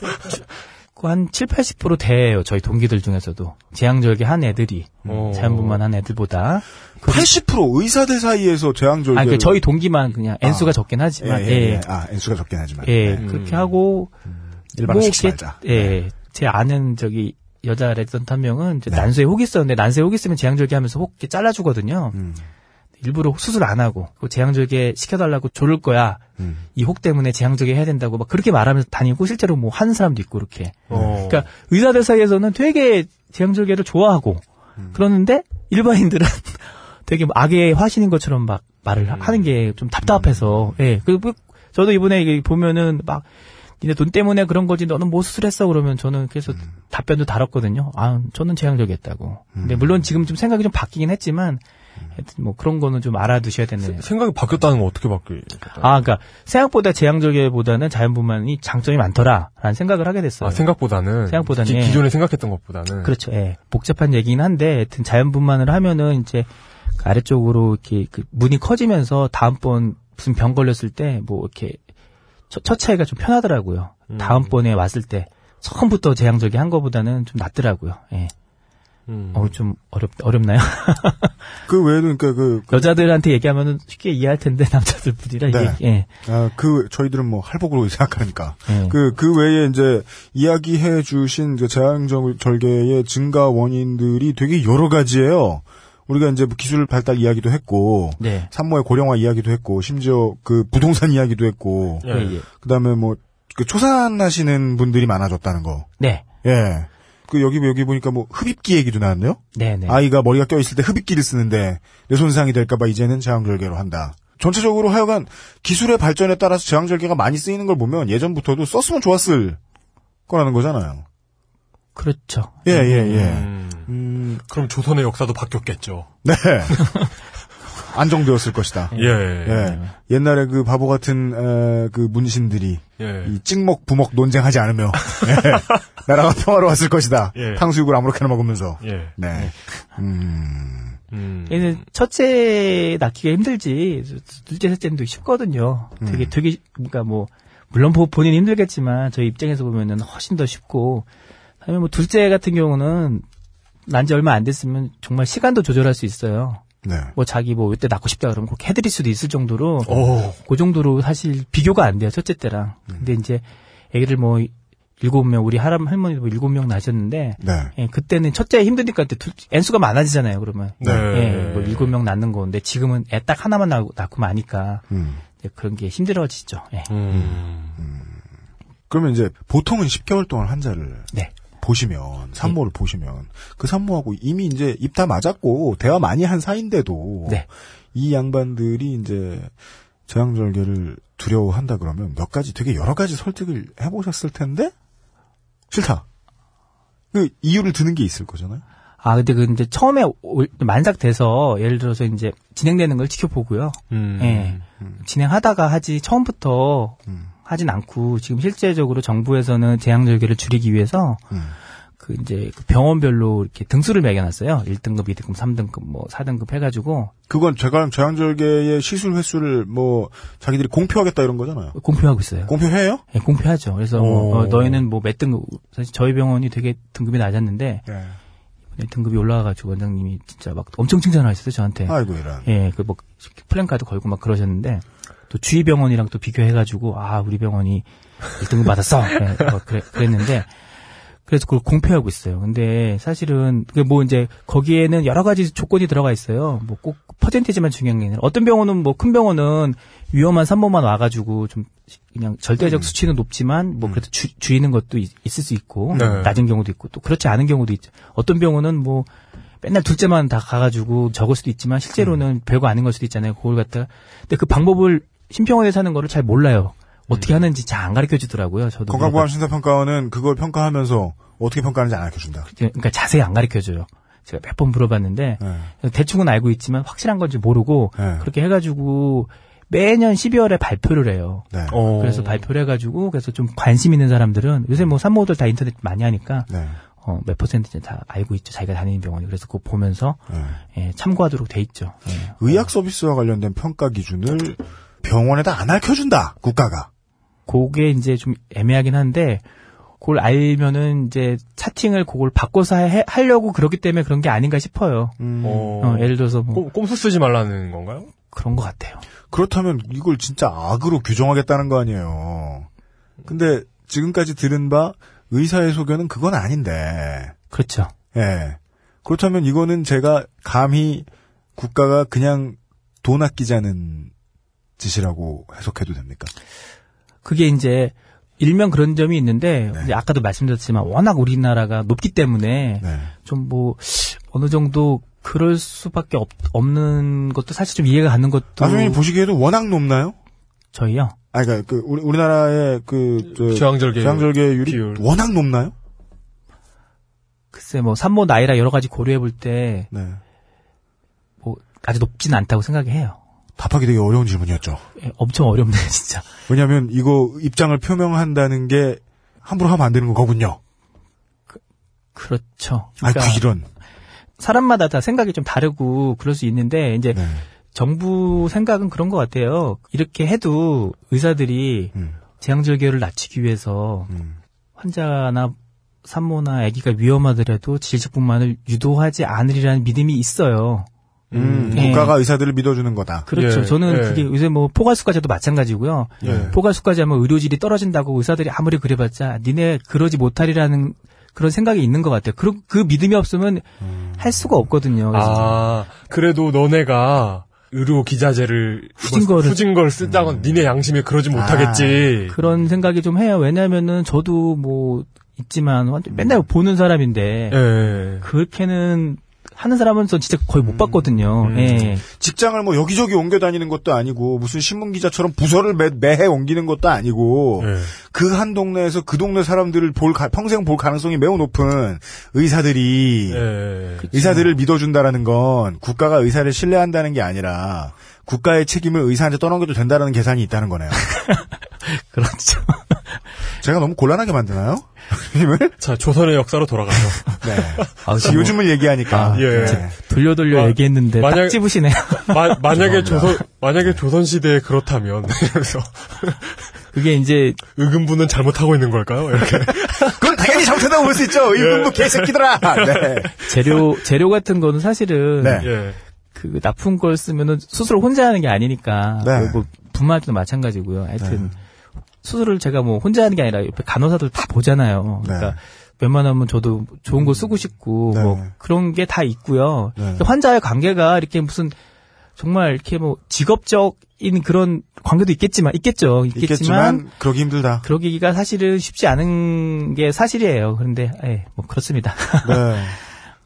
한 7, 80% 돼요. 저희 동기들 중에서도. 재앙절개 한 애들이. 어. 자연분만 한 애들보다. 80% 의사들 사이에서 재앙절개. 아, 그 저희 동기만 그냥 N수가 적긴 예, 하지만. 예, 예. 예. 아, N수가 적긴 하지만. 예, 네. 그렇게 하고. 일반화 시키지 이렇게, 말자. 예. 제 아는 저기 여자 레지던트 한 명은 이제 네. 난소에 혹 있었는데 난소에 혹 있으면 제왕절개 하면서 혹 이렇게 잘라주거든요. 음, 일부러 수술 안 하고 그 제왕절개 시켜달라고 조를 거야. 음. 이 혹 때문에 제왕절개 해야 된다고 막 그렇게 말하면서 다니고 실제로 뭐 하는 사람도 있고 이렇게. 어. 그러니까 의사들 사이에서는 되게 제왕절개를 좋아하고 음. 그러는데 일반인들은 되게 뭐 악의 화신인 것처럼 막 말을 하- 하는 게 좀 답답해서 예. 그리고 저도 이번에 보면은 막 니네 돈 때문에 그런 거지 너는 뭐 수술했어 그러면 저는 그래서 답변도 달았거든요. 아 저는 재앙절개했다고. 근데 물론 지금 좀 생각이 좀 바뀌긴 했지만 하여튼 뭐 그런 거는 좀 알아두셔야 되는. 생각이 바뀌었다는 건 어떻게 바뀌었어요? 아, 그러니까 생각보다 재앙절개보다는 자연분만이 장점이 많더라라는 생각을 하게 됐어요. 아, 생각보다는. 생각보다는, 기, 예. 기존에 생각했던 것보다는. 그렇죠. 예. 복잡한 얘기긴 한데, 하여튼 자연분만을 하면은 이제 그 아래쪽으로 이렇게 그 문이 커지면서 다음번 무슨 병 걸렸을 때 뭐 이렇게 첫, 첫 차이가 좀 편하더라고요. 음. 다음번에 왔을 때 처음부터 재앙절개 한 거보다는 좀 낫더라고요. 예. 음. 어, 좀 어렵, 어렵나요? 그 외에도 그러니까 그, 여자들한테 얘기하면은 쉽게 이해할 텐데, 남자들뿐이라 이게, 네. 예. 아, 그 저희들은 뭐 할복으로 생각하니까. 예. 그, 그 외에 이제 이야기해 주신 그 재앙절개의 증가 원인들이 되게 여러 가지예요. 우리가 이제 뭐 기술 발달 이야기도 했고, 네. 산모의 고령화 이야기도 했고, 심지어 그 부동산 이야기도 했고, 예. 예, 예. 그 다음에 뭐, 그 초산하시는 분들이 많아졌다는 거. 네. 예. 그 여기 여기 보니까 뭐 흡입기 얘기도 나왔네요. 네, 네. 아이가 머리가 껴 있을 때 흡입기를 쓰는데 뇌손상이 될까봐 이제는 재앙절개로 한다. 전체적으로 하여간 기술의 발전에 따라서 재앙절개가 많이 쓰이는 걸 보면 예전부터도 썼으면 좋았을 거라는 거잖아요. 그렇죠. 예, 예, 예. 음. 음, 그럼 조선의 역사도 바뀌었겠죠. 네. 안정되었을 것이다. 예. 예. 옛날에 그 바보 같은 에, 그 문신들이 예. 이 찍먹 부먹 논쟁하지 않으며 예. 나라가 평화로웠을 것이다. 예. 탕수육을 아무렇게나 먹으면서. 예. 네. 음. 음. 얘는 첫째 낳기가 힘들지 둘째 셋째는 쉽거든요. 되게 되게 그러니까 뭐 물론 보- 본인이 힘들겠지만 저희 입장에서 보면은 훨씬 더 쉽고 다음에 뭐 둘째 같은 경우는 난 지 얼마 안 됐으면 정말 시간도 조절할 수 있어요. 네. 뭐 자기 뭐 이때 낳고 싶다 그러면 꼭 해드릴 수도 있을 정도로 오. 그 정도로 사실 비교가 안 돼요 첫째 때랑. 근데 이제 애기를 뭐 일곱 명 우리 할아버 할머니도 뭐 일곱 명 낳으셨는데 네. 예, 그때는 첫째 힘드니까 둘- N수가 많아지잖아요, 그러면. 네. 예, 뭐 일곱 명 낳는 건데 지금은 애 딱 하나만 낳고, 낳고 마니까 음. 이제 그런 게 힘들어지죠. 예. 음. 그러면 이제 보통은 10개월 동안 환자를 네. 보시면 산모를 보시면 그 산모하고 이미 이제 입 다 맞았고 대화 많이 한 사이인데도 네. 이 양반들이 이제 재앙절개를 두려워한다 그러면 몇 가지 되게 여러 가지 설득을 해보셨을 텐데 싫다. 그 이유를 드는 게 있을 거잖아요. 아, 근데 그 이제 처음에 올- 만삭돼서 예를 들어서 이제 진행되는 걸 지켜보고요. 음. 예. 진행하다가 하지 처음부터 음. 하진 않고 지금 실제적으로 정부에서는 재앙절개를 줄이기 위해서 음. 그 이제 그 병원별로 이렇게 등수를 매겨놨어요. 1등급, 2등급, 3등급, 뭐 4등급 해가지고 그건 제가 제왕절개의 시술 횟수를 뭐 자기들이 공표하겠다 이런 거잖아요. 공표하고 있어요. 공표해요? 예, 공표하죠. 그래서 뭐, 어, 너희는 뭐 몇 등급, 사실 저희 병원이 되게 등급이 낮았는데 예. 이번에 등급이 올라가가지고 원장님이 진짜 막 엄청 칭찬을 하셨어요 저한테. 아이고 이런. 예, 그 뭐 플랜카드 걸고 막 그러셨는데 또 주위 병원이랑 또 비교해가지고 아 우리 병원이 1등급 받았어. 예, 뭐 그래, 그랬는데 그래서 그걸 공표하고 있어요. 근데 사실은 그게 뭐 이제 거기에는 여러 가지 조건이 들어가 있어요. 뭐 꼭 퍼센테이지만 중요한 게 아니라 어떤 병원은 뭐 큰 병원은 위험한 산모만 와가지고 좀 그냥 절대적 수치는 높지만 뭐 그래도 주, 줄이는 것도 있, 을수 있고 네. 낮은 경우도 있고 또 그렇지 않은 경우도 있죠. 어떤 병원은 뭐 맨날 둘째만 다 가가지고 적을 수도 있지만 실제로는 별거 아닌 걸 수도 있잖아요. 그걸 갖다가 근데 그 방법을 심평원에서 하는 거를 잘 몰라요. 어떻게 하는지 잘 안 가르쳐 주더라고요. 저도 건강보험 심사평가원은 그걸 평가하면서 어떻게 평가하는지 안 알려준다. 그러니까 자세히 안 가르쳐 줘요. 제가 몇 번 물어봤는데 네. 대충은 알고 있지만 확실한 건지 모르고 네. 그렇게 해가지고 매년 12월에 발표를 해요. 네. 어. 그래서 발표를 해가지고 그래서 좀 관심 있는 사람들은 요새 뭐 산모들 다 인터넷 많이 하니까 네. 어, 몇 퍼센트인지 다 알고 있죠. 자기가 다니는 병원이 그래서 그거 보면서 네. 예, 참고하도록 돼 있죠. 예. 의학 서비스와 관련된 평가 기준을 병원에다 안 알려준다. 국가가. 그게 이제 좀 애매하긴 한데 그걸 알면은 이제 차팅을 그걸 바꿔서 해- 하려고 그러기 때문에 그런 게 아닌가 싶어요. 음, 어. 어, 예를 들어서 뭐 꼼- 꼼수 쓰지 말라는 건가요? 그런 것 같아요. 그렇다면 이걸 진짜 악으로 규정하겠다는 거 아니에요. 근데 지금까지 들은 바 의사의 소견은 그건 아닌데. 그렇죠. 예. 그렇다면 이거는 제가 감히 국가가 그냥 돈 아끼자는 짓이라고 해석해도 됩니까? 그게 이제 일명 그런 점이 있는데 네. 이제 아까도 말씀드렸지만 워낙 우리나라가 높기 때문에 네. 좀뭐 어느 정도 그럴 수밖에 없, 없는 것도 사실 좀 이해가 가는 것도 나중에 보시기에도 워낙 높나요? 저희요. 아, 그러니까 그 우리 우리나라의 그 저, 제왕절개 제왕절개율이 비율. 워낙 높나요? 글쎄 뭐 산모 나이라 여러 가지 고려해 볼때뭐 네. 아주 높지는 않다고 생각해요. 답하기 되게 어려운 질문이었죠. 예, 엄청 어렵네요, 진짜. 왜냐하면 이거 입장을 표명한다는 게 함부로 하면 안 되는 거군요. 그렇죠. 아이고 그러니까 이런. 사람마다 다 생각이 좀 다르고 그럴 수 있는데 이제 네. 정부 생각은 그런 것 같아요. 이렇게 해도 의사들이 음, 제왕절개를 낮추기 위해서 음. 환자나 산모나 아기가 위험하더라도 질식분만을 유도하지 않으리라는 믿음이 있어요. 음, 예. 국가가 의사들을 믿어주는 거다. 그렇죠. 예, 저는 예. 그게 요새 뭐 포괄수까지도 마찬가지고요. 예. 포괄수까지 하면 의료질이 떨어진다고 의사들이 아무리 그래봤자 니네 그러지 못하리라는 그런 생각이 있는 것 같아요. 그, 그 믿음이 없으면 할 수가 없거든요. 그래서 아, 그래도 너네가 의료 기자재를 후진 뭐 거를- 후진 걸 쓰다가 니네 양심에 그러지 못하겠지. 그런 생각이 좀 해요. 왜냐하면은 저도 뭐 있지만 완전 맨날 보는 사람인데 예. 그렇게는 하는 사람은 전 진짜 거의 못 봤거든요. 음. 예. 직장을 뭐 여기저기 옮겨 다니는 것도 아니고 무슨 신문 기자처럼 부서를 매, 매해 옮기는 것도 아니고 예. 그한 동네에서 그 동네 사람들을 볼 가- 평생 볼 가능성이 매우 높은 의사들이 예. 의사들을 믿어준다라는 건 국가가 의사를 신뢰한다는 게 아니라 국가의 책임을 의사한테 떠넘겨도 된다는 계산이 있다는 거네요. 그렇죠. 제가 너무 곤란하게 만드나요? 힘을? 자, 조선의 역사로 돌아가서. 네. 아, 지금 요즘을 얘기하니까. 아, 예. 네. 돌려 돌려 마- 얘기했는데 만약- 딱 집으시네요. 마- 만약에. 조선, 만약에 조선 시대에 그렇다면, 이러면서, 그게 이제 의금부는 잘못하고 있는 걸까요? 이렇게. 그건 당연히 잘못했다고 볼 수 있죠. 의금부 개새끼들아. 네. 재료 재료 같은 거는 사실은 네. 예. 그 나쁜 걸 쓰면은 수술을 혼자 하는 게 아니니까 네. 뭐 분만할 때도 마찬가지고요. 하여튼 수술을 제가 뭐 혼자 하는 게 아니라 옆에 간호사들 다 보잖아요. 그러니까 네. 웬만하면 저도 좋은 거 쓰고 싶고 네. 뭐 그런 게 다 있고요. 네. 환자의 관계가 이렇게 무슨 정말 이렇게 뭐 직업적인 그런 관계도 있겠지만 있겠죠. 있겠지만, 있겠지만 그러기 힘들다. 그러기가 사실은 쉽지 않은 게 사실이에요. 그런데 예, 뭐 그렇습니다. 네.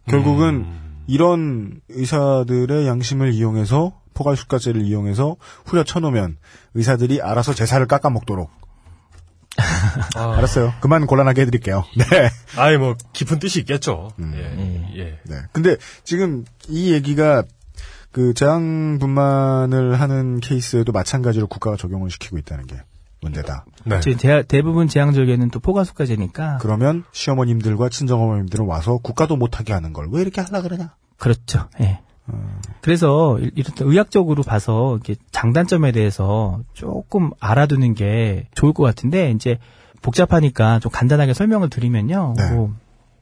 결국은 이런 의사들의 양심을 이용해서 포괄수가제를 이용해서 후려 쳐놓으면 의사들이 알아서 제사를 깎아먹도록. 아, 알았어요. 그만 곤란하게 해드릴게요. 네. 아이, 뭐, 깊은 뜻이 있겠죠. 음. 예. 예. 네. 근데 지금 이 얘기가 그 재앙분만을 하는 케이스에도 마찬가지로 국가가 적용을 시키고 있다는 게 문제다. 네. 지금 대, 대부분 제왕절개는 또 포괄수가제니까 그러면 시어머님들과 친정어머님들은 와서 국가도 못하게 하는 걸 왜 이렇게 하려 그러냐? 그렇죠. 예. 그래서 이- 이렇게 의학적으로 봐서 이렇게 장단점에 대해서 조금 알아두는 게 좋을 것 같은데 이제 복잡하니까 좀 간단하게 설명을 드리면요. 네. 뭐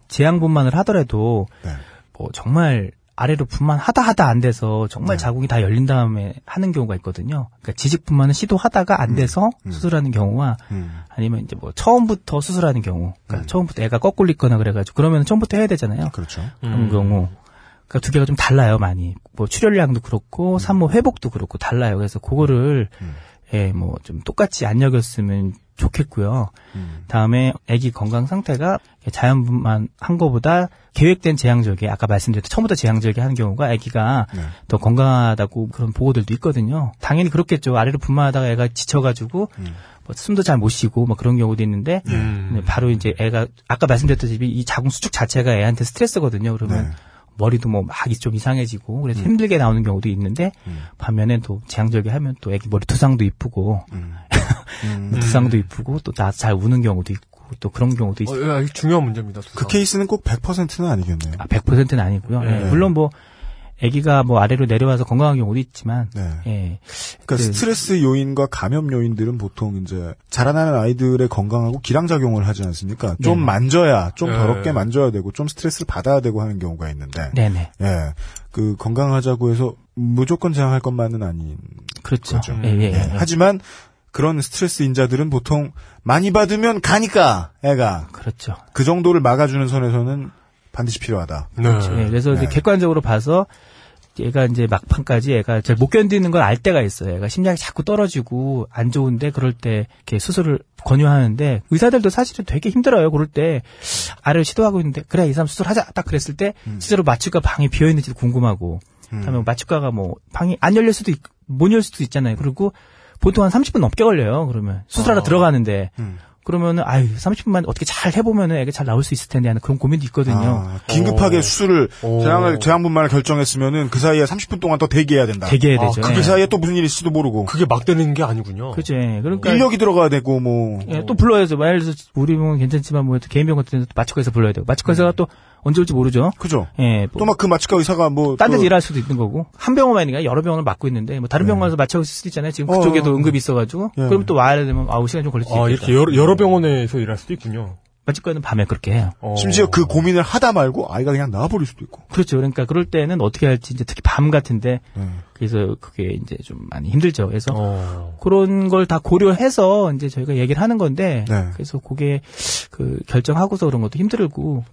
제왕분만을 하더라도 네. 뭐 정말 아래로 분만 하다 하다 안 돼서 정말 네. 자궁이 다 열린 다음에 하는 경우가 있거든요. 그러니까 지직 분만을 시도하다가 안 돼서 음. 수술하는 경우와 음. 아니면 이제 뭐 처음부터 수술하는 경우, 그러니까 음. 처음부터 애가 거꾸로 있거나 그래가지고 그러면 처음부터 해야 되잖아요. 그렇죠. 그런 경우. 그러니까 두 개가 좀 달라요, 많이. 뭐 출혈량도 그렇고 산모 회복도 그렇고 달라요. 그래서 그거를 음. 예, 뭐 좀 똑같이 안 여겼으면 좋겠고요. 음. 다음에 아기 건강 상태가 자연분만 한 거보다 계획된 제왕절개, 아까 말씀드렸던 처음부터 제왕절개 하는 경우가 아기가 네. 더 건강하다고 그런 보고들도 있거든요. 당연히 그렇겠죠. 아래로 분만하다가 애가 지쳐가지고 음. 뭐 숨도 잘 못 쉬고 뭐 그런 경우도 있는데 음. 네, 바로 이제 애가 아까 말씀드렸듯이 이 자궁 수축 자체가 애한테 스트레스거든요. 그러면 네. 머리도 뭐 막 좀 이상해지고 그래서 힘들게 나오는 경우도 있는데 음. 반면에 또 제왕절개 하면 또 애기 머리 두상도 이쁘고 음. 음. 두상도 이쁘고 또나잘 우는 경우도 있고 또 그런 경우도 있어요. 어, 중요한 문제입니다. 두상. 그 케이스는 꼭 100%는 아니겠네요. 아, 100%는 아니고요. 예, 네. 물론 뭐 아기가 뭐 아래로 내려와서 건강한 경우도 있지만 네. 예. 그러니까 그- 스트레스 요인과 감염 요인들은 보통 이제 자라나는 아이들의 건강하고 기량작용을 하지 않습니까? 좀 네. 만져야, 좀 네. 더럽게 만져야 되고, 좀 스트레스를 받아야 되고 하는 경우가 있는데, 네네. 예. 그 건강하자고 해서 무조건 제한할 것만은 아닌. 그렇죠. 그렇죠. 예, 예, 예. 예. 하지만 그런 스트레스 인자들은 보통 많이 받으면 가니까, 애가. 그렇죠. 그 정도를 막아주는 선에서는 반드시 필요하다. 네. 예, 그래서 이제 네. 객관적으로 봐서 얘가 이제 막판까지 애가 잘 못 견디는 걸 알 때가 있어요. 애가 심장이 자꾸 떨어지고 안 좋은데 그럴 때 이렇게 수술을 권유하는데 의사들도 사실은 되게 힘들어요. 그럴 때 아래를 시도하고 있는데 그래 이 사람 수술하자 딱 그랬을 때 실제로 마취과 방이 비어 있는지도 궁금하고 음. 그다음에 마취과가 뭐 방이 안 열릴 수도 있고 못 열릴 수도 있잖아요. 그리고 보통 한 30분 넘게 걸려요. 그러면 수술하러 아. 들어가는데 음. 그러면은 아유 30분만 어떻게 잘 해보면은 애가 잘 나올 수 있을 텐데 하는 그런 고민도 있거든요. 아, 긴급하게 오. 수술을 오. 제왕을 제왕분만을 결정했으면은 그 사이에 30분 동안 더 대기해야 된다. 되게 아, 되죠. 그 예. 사이에 또 무슨 일이 있을지도 모르고 그게 막 되는 게 아니군요. 그죠. 예. 그러니까 인력이 들어가야 되고 뭐 예, 또 불러야죠. 예를 들어서 우리 병원 괜찮지만 뭐 개인 병원 같은 데서 마취과에서 불러야 되고 마취과 의사가 또 언제 올지 모르죠. 그죠. 예. 또막 그 마취과 의사가 뭐 딴 데서 또- 일할 수도 있는 거고 한 병원만 아니라 여러 병원을 맡고 있는데 뭐 다른 병원 가서 마취하고 있을 수도 있잖아요. 지금 어, 그쪽에도 어. 응급이 있어가지고 예. 그럼 또 와야 되면 아우 시간 좀 걸릴 수 있겠다. 아, 이렇게 여러, 여러 병원에서 일할 수도 있군요. 마취과는 밤에 그렇게 해요. 어. 심지어 그 고민을 하다 말고 아이가 그냥 나와버릴 수도 있고. 그렇죠. 그러니까 그럴 때는 어떻게 할지 이제 특히 밤 같은데 네. 그래서 그게 이제 좀 많이 힘들죠. 그래서 어. 그런 걸 다 고려해서 이제 저희가 얘기를 하는 건데 네. 그래서 그게 그 결정하고서 그런 것도 힘들고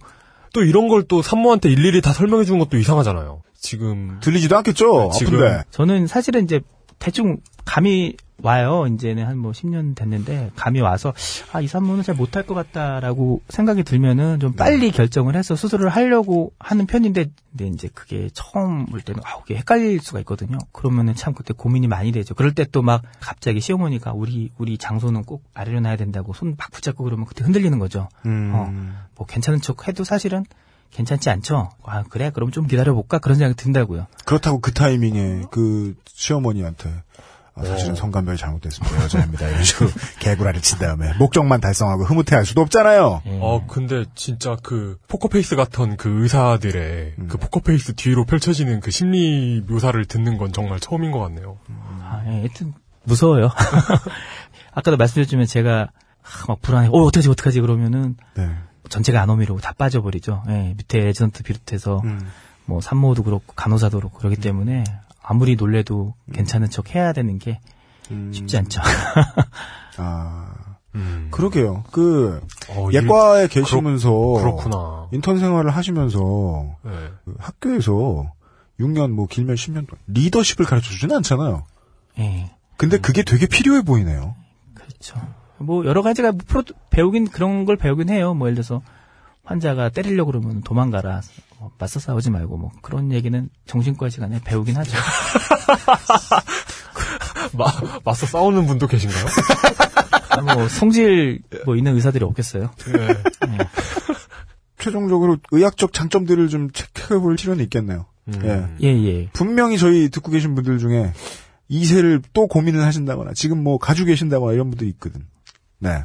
또 이런 걸 또 산모한테 일일이 다 설명해 주는 것도 이상하잖아요. 지금 들리지도 않겠죠. 지금- 아픈데. 저는 사실은 이제 대충 감이 와요. 이제는 한 뭐 10년 됐는데 감이 와서 아, 이 산모는 잘 못할 것 같다라고 생각이 들면은 좀 빨리 결정을 해서 수술을 하려고 하는 편인데 근데 이제 그게 처음 올 때는 아, 이게 헷갈릴 수가 있거든요. 그러면은 참 그때 고민이 많이 되죠. 그럴 때 또 막 갑자기 시어머니가 우리 우리 장소는 꼭 아래로 놔야 된다고 손 막 붙잡고 그러면 그때 흔들리는 거죠. 음. 어. 뭐 괜찮은 척 해도 사실은 괜찮지 않죠. 아, 그래? 그럼 좀 기다려 볼까? 그런 생각이 든다고요. 그렇다고 그 타이밍에 그 시어머니한테 아, 사실은 어. 성감별이 잘못됐습니다. 여자입니다. 이런 식으로 개구라를 친 다음에 목적만 달성하고 흐뭇해할 수도 없잖아요. 예. 어 근데 진짜 그 포커페이스 같은 그 의사들의 그 포커페이스 뒤로 펼쳐지는 그 심리 묘사를 듣는 건 정말 처음인 것 같네요. 아, 예, 하여튼 무서워요. 아까도 말씀드렸지만 제가 아, 막 불안해. 어, 어떡하지, 어떡하지 그러면은 네. 전체가 아노미로 다 빠져버리죠. 예, 밑에 레지던트 비롯해서 음. 뭐 산모도 그렇고 간호사도 그렇고 그러기 때문에 아무리 놀래도 괜찮은 척 해야 되는 게 쉽지 않죠. 아, 음. 그러게요. 그 어, 예과에 계시면서 일- 그렇구나. 인턴 생활을 하시면서 네. 그 학교에서 6년 뭐 길면 10년 동안 리더십을 가르쳐 주지는 않잖아요. 예, 근데 그게 되게 필요해 보이네요. 그렇죠. 뭐 여러 가지가 뭐 프로 배우긴 그런 걸 배우긴 해요. 뭐 예를 들어서 환자가 때리려고 그러면 도망가라. 뭐 맞서 싸우지 말고 뭐 그런 얘기는 정신과 시간에 배우긴 하죠. 마, 맞서 싸우는 분도 계신가요? 아, 뭐 성질 뭐 있는 의사들이 없겠어요. 네. 최종적으로 의학적 장점들을 좀 체크해 볼 필요는 있겠네요. 음. 예. 예, 예. 분명히 저희 듣고 계신 분들 중에 2세를 또 고민을 하신다거나 지금 뭐 가지고 계신다거나 이런 분들이 있거든. 네.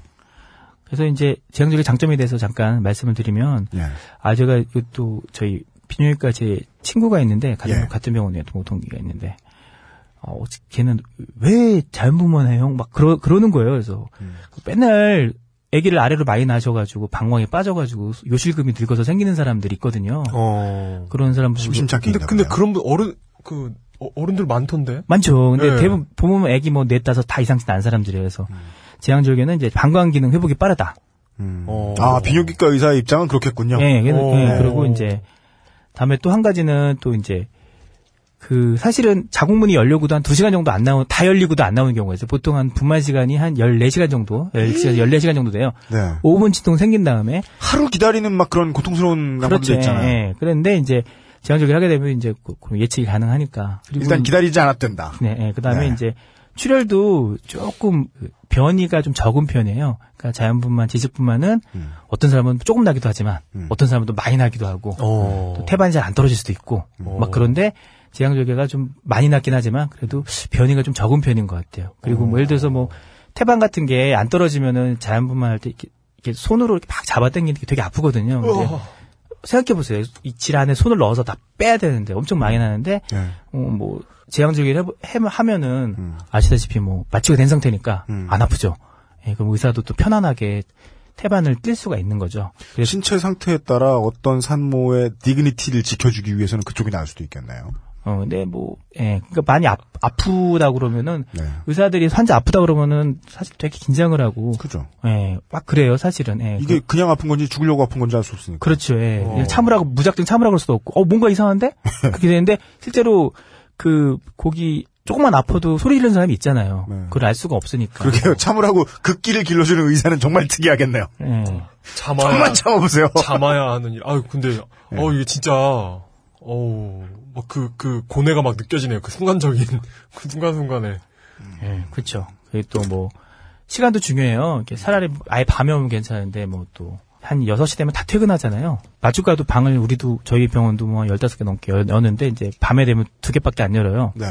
그래서 이제 재정적인 장점에 대해서 잠깐 말씀을 드리면 예. 아 제가 이것도 저희 비뇨기과 제 친구가 있는데 같은 예. 같은 병원에 동동기가 있는데 어 걔는 왜 자연분만해 형막 그러 그러는 거예요. 그래서 음. 맨날 아기를 아래로 많이 낳으셔가지고 방광에 빠져가지고 요실금이 들고서 생기는 사람들이 있거든요. 어. 그런 사람들 심심찮게 근데 근데. 그런 분 어른 그 어, 어른들 많던데. 많죠. 근데 네. 대부분 보면 애기 뭐 넷 다섯 다 이상씩 난 사람들이에요. 그 래서 제왕절개는 이제 방광 기능 회복이 빠르다. 음. 어. 아 비뇨기과 의사의 입장은 그렇겠군요. 예, 예, 오. 예, 그리고 이제 다음에 또 한 가지는 또 이제 그 사실은 자궁문이 열려고도 한 2시간 정도 안 나오는 다 열리고도 안 나오는 경우가 있어요. 보통 한 분만 시간이 한 14시간 정도, 10시간, 14시간 정도 돼요. 네. 5분 치통 생긴 다음에 하루 기다리는 막 그런 고통스러운 그렇죠. 있잖아요. 예, 그런데 이제 제왕절개를 하게 되면 이제 그- 그럼 예측이 가능하니까. 그리고 일단 기다리지 않았댄다. 네, 예, 그다음에 네. 이제 출혈도 조금 변이가 좀 적은 편이에요. 그러니까 자연분만, 지식분만은 음. 어떤 사람은 조금 나기도 하지만 음. 어떤 사람은 또 많이 나기도 하고 어. 또 태반이 잘 안 떨어질 수도 있고 어. 막 그런데 제왕절개가 좀 많이 났긴 하지만 그래도 변이가 좀 적은 편인 것 같아요. 그리고 뭐 예를 들어서 뭐 태반 같은 게 안 떨어지면은 자연분만 할 때 이렇게, 이렇게 손으로 이렇게 막 잡아당기는 게 되게 아프거든요. 근데 어. 생각해 보세요. 이질 안에 손을 넣어서 다 빼야 되는데 엄청 많이 나는데 네. 어, 뭐 제왕절개를 해, 해- 하면은 음. 아시다시피 뭐 마취가 된 상태니까 음. 안 아프죠. 예, 그럼 의사도 또 편안하게 태반을 뛸 수가 있는 거죠. 신체 상태에 따라 어떤 산모의 디그니티를 지켜주기 위해서는 그쪽이 나을 수도 있겠네요. 어, 근데 뭐, 예, 그러니까 많이 아, 아프다 그러면은 네. 의사들이 환자 아프다 그러면은 사실 되게 긴장을 하고, 그죠. 예, 막 그래요 사실은. 예, 이게 그, 그냥 아픈 건지 죽으려고 아픈 건지 알 수 없으니까. 그렇죠. 예, 어. 참으라고 무작정 참으라고 할 수도 없고, 어 뭔가 이상한데 그렇게 되는데 실제로 그 거기 조금만 아파도 소리 지르는 사람이 있잖아요. 네. 그걸 알 수가 없으니까. 그러게요. 참으라고 극기를 길러주는 의사는 정말 특이하겠네요. 예. 참아야 정말 참아보세요. 참아야 하는 일. 아유 근데 어 이게 진짜 어우 막 그 그 고뇌가 막 느껴지네요. 그 순간적인 그 순간 순간에. 예, 그렇죠. 그게 또 뭐 시간도 중요해요. 이렇게 차라리 아예 밤에 오면 괜찮은데 뭐 또 한 6시 되면 다 퇴근하잖아요. 마주가도 방을 우리도 저희 병원도 뭐 15개 넘게 여- 여는데 이제 밤에 되면 두 개밖에 안 열어요. 네.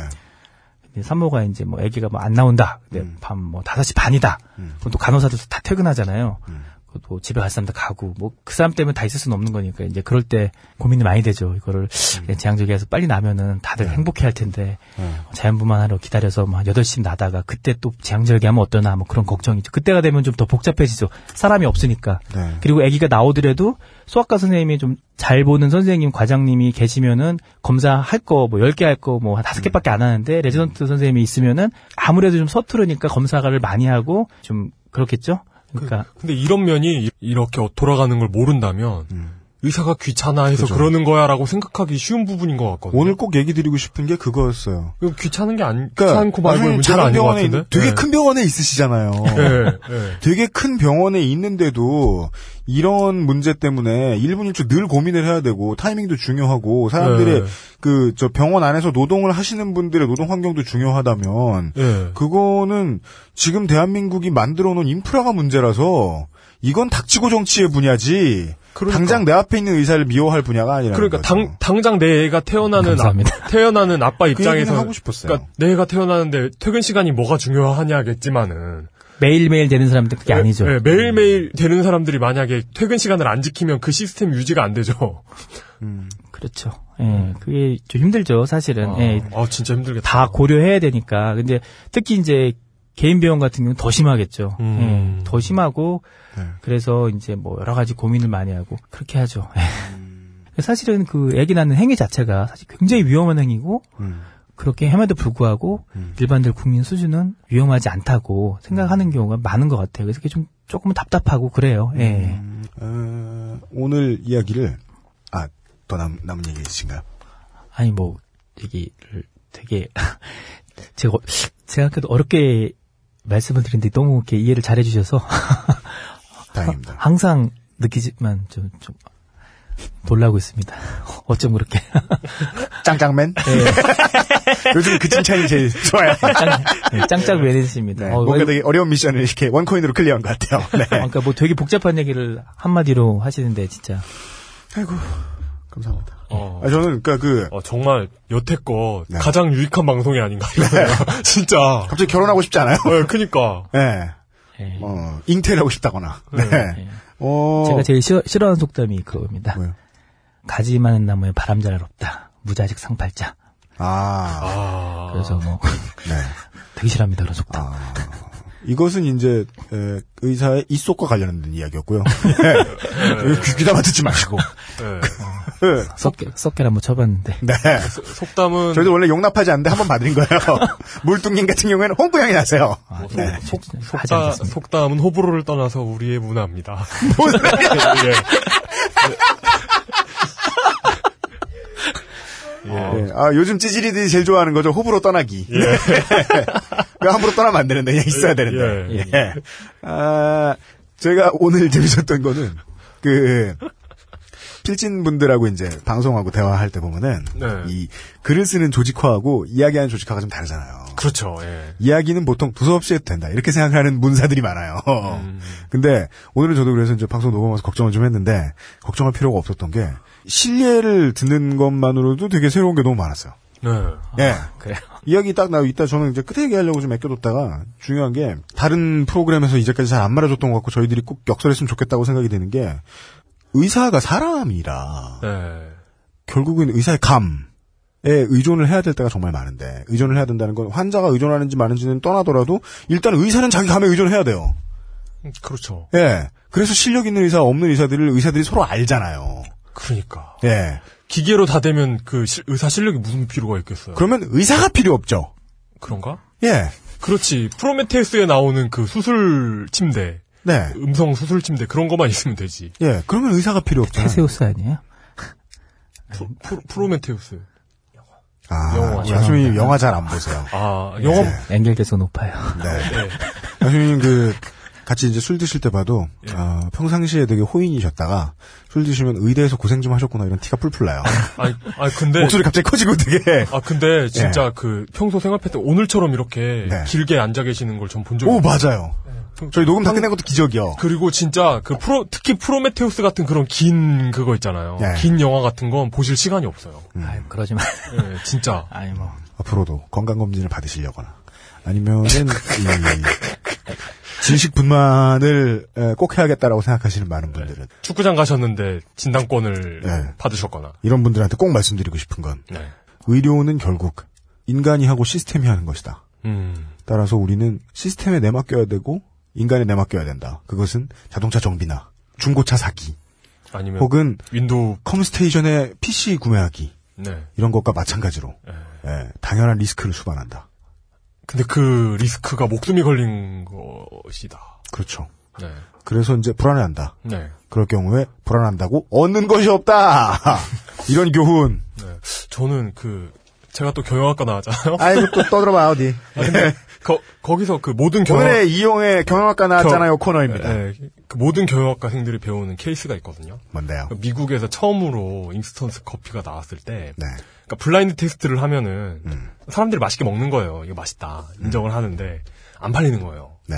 근데 산모가 이제 뭐 아기가 뭐 안 나온다. 근데 음. 밤뭐 5시 반이다. 음. 그럼 또 간호사들 다 퇴근하잖아요. 음. 그것도 집에 갈 사람들 가고 뭐 그 사람 때문에 다 있을 수는 없는 거니까 이제 그럴 때 고민이 많이 되죠. 이거를 음. 그냥 제왕절개해서 빨리 나면은 네. 다들 행복해 할 텐데 네. 자연분만 하러 기다려서 뭐 8시 나다가 그때 또 제왕절개 하면 어떡하나 뭐 그런 걱정이죠. 그때가 되면 좀 더 복잡해지죠. 사람이 없으니까. 네. 그리고 아기가 나오더라도 소아과 선생님이 좀 잘 보는 선생님, 과장님이 계시면은 검사할 거 뭐 10개 할 거뭐한 5개밖에 안 하는데 레지던트 선생님이 있으면은 아무래도 좀 서투르니까 검사를 많이 하고 좀 그렇겠죠? 그러니까 근데 이런 면이 이- 이렇게 돌아가는 걸 모른다면 음. 의사가 귀찮아 해서 그죠. 그러는 거야라고 생각하기 쉬운 부분인 것 같거든요. 오늘 꼭 얘기 드리고 싶은 게 그거였어요. 귀찮은 게 아니, 그러니까 귀찮고 말고 나중에 문제는 작은 아닌 것 병원에 같은데. 되게 네. 큰 병원에 있으시잖아요. 네, 네. 되게 큰 병원에 있는데도 이런 문제 때문에 1분 1초 늘 고민을 해야 되고 타이밍도 중요하고 사람들의 네. 그저 병원 안에서 노동을 하시는 분들의 노동 환경도 중요하다면 네. 그거는 지금 대한민국이 만들어 놓은 인프라가 문제라서 이건 닥치고 정치의 분야지 그러니까. 당장 내 앞에 있는 의사를 미워할 분야가 아니라 그러니까 당, 당장 내 애가 태어나는 감사합니다. 아, 태어나는 아빠 그 입장에서 하고 싶었어요. 그러니까 내 애가 태어나는데 퇴근 시간이 뭐가 중요하냐겠지만 매일매일 되는 사람들 그게 아니죠. 네, 매일매일 되는 사람들이 만약에 퇴근 시간을 안 지키면 그 시스템 유지가 안 되죠. 그렇죠. 예, 그게 좀 힘들죠, 사실은. 예, 아, 진짜 힘들겠다. 다 고려해야 되니까. 근데 특히 이제 개인 병원 같은 경우는 더 심하겠죠. 음. 예, 더 심하고 네. 그래서 이제 뭐 여러 가지 고민을 많이 하고 그렇게 하죠. 예. 사실은 그 아기 낳는 행위 자체가 사실 굉장히 위험한 행위고 음. 그렇게 함에도 불구하고 음. 일반들 국민 수준은 위험하지 않다고 생각하는 경우가 많은 것 같아요. 그래서 그게 좀 조금은 답답하고 그래요. 예. 음, 어, 오늘 이야기를 아더 남, 남은 얘기 있으신가요? 아니 뭐 얘기를 되게 제가 어- 생각해도 어렵게 말씀을 드리는데 너무 이렇게 이해를 잘해 주셔서 다행입니다. 항상 느끼지만 좀, 좀 놀라고 있습니다. 어쩜 그렇게. 짱짱맨? 네, 요즘 그 칭찬이 제일 좋아요. 짱, 네, 짱짱 매니스입니다. 네, 어, 뭔가 왜- 되게 어려운 미션을 이렇게 원코인으로 클리어한 것 같아요. 네. 그러니까 뭐 되게 복잡한 얘기를 한마디로 하시는데 진짜. 아이고. 감사합니다. 어, 아, 저는 그러니까 그 어, 정말 여태껏 네. 가장 유익한 방송이 아닌가 이러네요. 진짜. 갑자기 결혼하고 싶지 않아요? 어, 그니까. 네. 예. 어, 잉태를 하고 싶다거나. 네. 예. 어. 제가 제일 싫어, 싫어 하는 속담이 그겁니다. 뭐요? 가지 많은 나무에 바람 잘 없다. 무자직 상팔자. 아, 아. 그래서 뭐 네. 되게 싫어합니다 그런 속담. 아. 이것은 이제 에, 의사의 입속과 관련된 이야기였고요. 네. 귀, 귀담아 듣지 마시고. 네. 네. 썩게 썩게를 한번 쳐봤는데 네. 속담은 저희도 원래 용납하지 않는데 한번 받은 거예요. 물뚱님 같은 경우에는 홍보향이 나세요. 뭐 속, 네. 속, 속담. 속담은 호불호를 떠나서 우리의 문화입니다. 예. 예. 네. 아, 요즘 찌질이들이 제일 좋아하는 거죠. 호불호 떠나기. 예. 그 함부로 떠나면 안 되는데, 그냥 있어야 되는데. 예. 예. 아, 제가 오늘 재밌었던 거는, 그, 필진 분들하고 이제 방송하고 대화할 때 보면은, 네. 이 글을 쓰는 조직화하고 이야기하는 조직화가 좀 다르잖아요. 그렇죠. 예. 이야기는 보통 두서 없이 해도 된다. 이렇게 생각하는 문사들이 많아요. 음. 근데 오늘은 저도 그래서 이제 방송 녹음하면서 걱정을 좀 했는데 걱정할 필요가 없었던 게 실례를 듣는 것만으로도 되게 새로운 게 너무 많았어요. 네. 예. 그래요. 이야기 딱 나고 있다 저는 이제 끝에 얘기하려고 좀 아껴뒀다가 중요한 게 다른 프로그램에서 이제까지 잘 안 말해줬던 것 같고 저희들이 꼭 역설했으면 좋겠다고 생각이 드는 게 의사가 사람이라 네. 결국은 의사의 감에 의존을 해야 될 때가 정말 많은데 의존을 해야 된다는 건 환자가 의존하는지 마는지는 떠나더라도 일단 의사는 자기 감에 의존해야 돼요. 음, 그렇죠. 예. 그래서 실력 있는 의사 없는 의사들을 의사들이 서로 알잖아요. 그러니까. 예. 기계로 다 되면 그 실- 의사 실력이 무슨 필요가 있겠어요. 그러면 의사가 필요 없죠. 그런가? 예. 그렇지. 프로메테우스에 나오는 그 수술 침대, 네. 음성 수술 침대 그런 것만 있으면 되지. 예. 그러면 의사가 필요 없잖아요. 테세우스 아니에요? 프로, 프로메테우스. 아, 영화. 하수님 영화 잘 안 보세요. 아, 영업. 네. 연결돼서 높아요. 네. 네. 하수님 그 같이 이제 술 드실 때 봐도 어, 평상시에 되게 호인이셨다가 술 드시면 의대에서 고생 좀 하셨구나 이런 티가 풀풀 나요. 아니, 아니, 근데. 목소리 갑자기 커지고 되게 아, 근데 진짜 그 평소 생활 패턴 오늘처럼 이렇게 네. 길게 앉아 계시는 걸 전 본 적이 오 없어요. 맞아요. 저희 녹음 다 끝낸 것도 기적이요. 그리고 진짜 그 프로 특히 프로메테우스 같은 그런 긴 그거 있잖아요. 네. 긴 영화 같은 건 보실 시간이 없어요. 아유, 그러지 마. 예, 진짜. 아니 뭐 앞으로도 건강 검진을 받으시려거나 아니면은 이 질식 분만을 에, 꼭 해야겠다라고 생각하시는 많은 분들은 축구장 가셨는데 진단권을 네. 받으셨거나. 이런 분들한테 꼭 말씀드리고 싶은 건 네. 의료는 결국 인간이 하고 시스템이 하는 것이다. 음. 따라서 우리는 시스템에 내맡겨야 되고 인간에 내맡겨야 된다. 그것은 자동차 정비나 중고차 사기 아니면 혹은 윈도우 컴스테이션의 PC 구매하기 네. 이런 것과 마찬가지로 예. 예, 당연한 리스크를 수반한다. 근데 그 리스크가 목숨이 걸린 것이다. 그렇죠. 네. 그래서 이제 불안해한다. 네. 그럴 경우에 불안한다고 얻는 것이 없다. 이런 교훈. 네. 저는 그 제가 또 경영학과 나왔잖아요. 아이고 또 떠들어봐 어디. 아, 근데 거, 거기서 그 모든 경영 오늘의 이용의 경영학과 나왔잖아요 코너입니다. 네, 그 모든 경영학과생들이 배우는 케이스가 있거든요. 뭔데요? 그 미국에서 처음으로 인스턴트 커피가 나왔을 때, 네. 그러니까 블라인드 테스트를 하면은 음. 사람들이 맛있게 먹는 거예요. 이거 맛있다 인정을 하는데 안 팔리는 거예요. 네.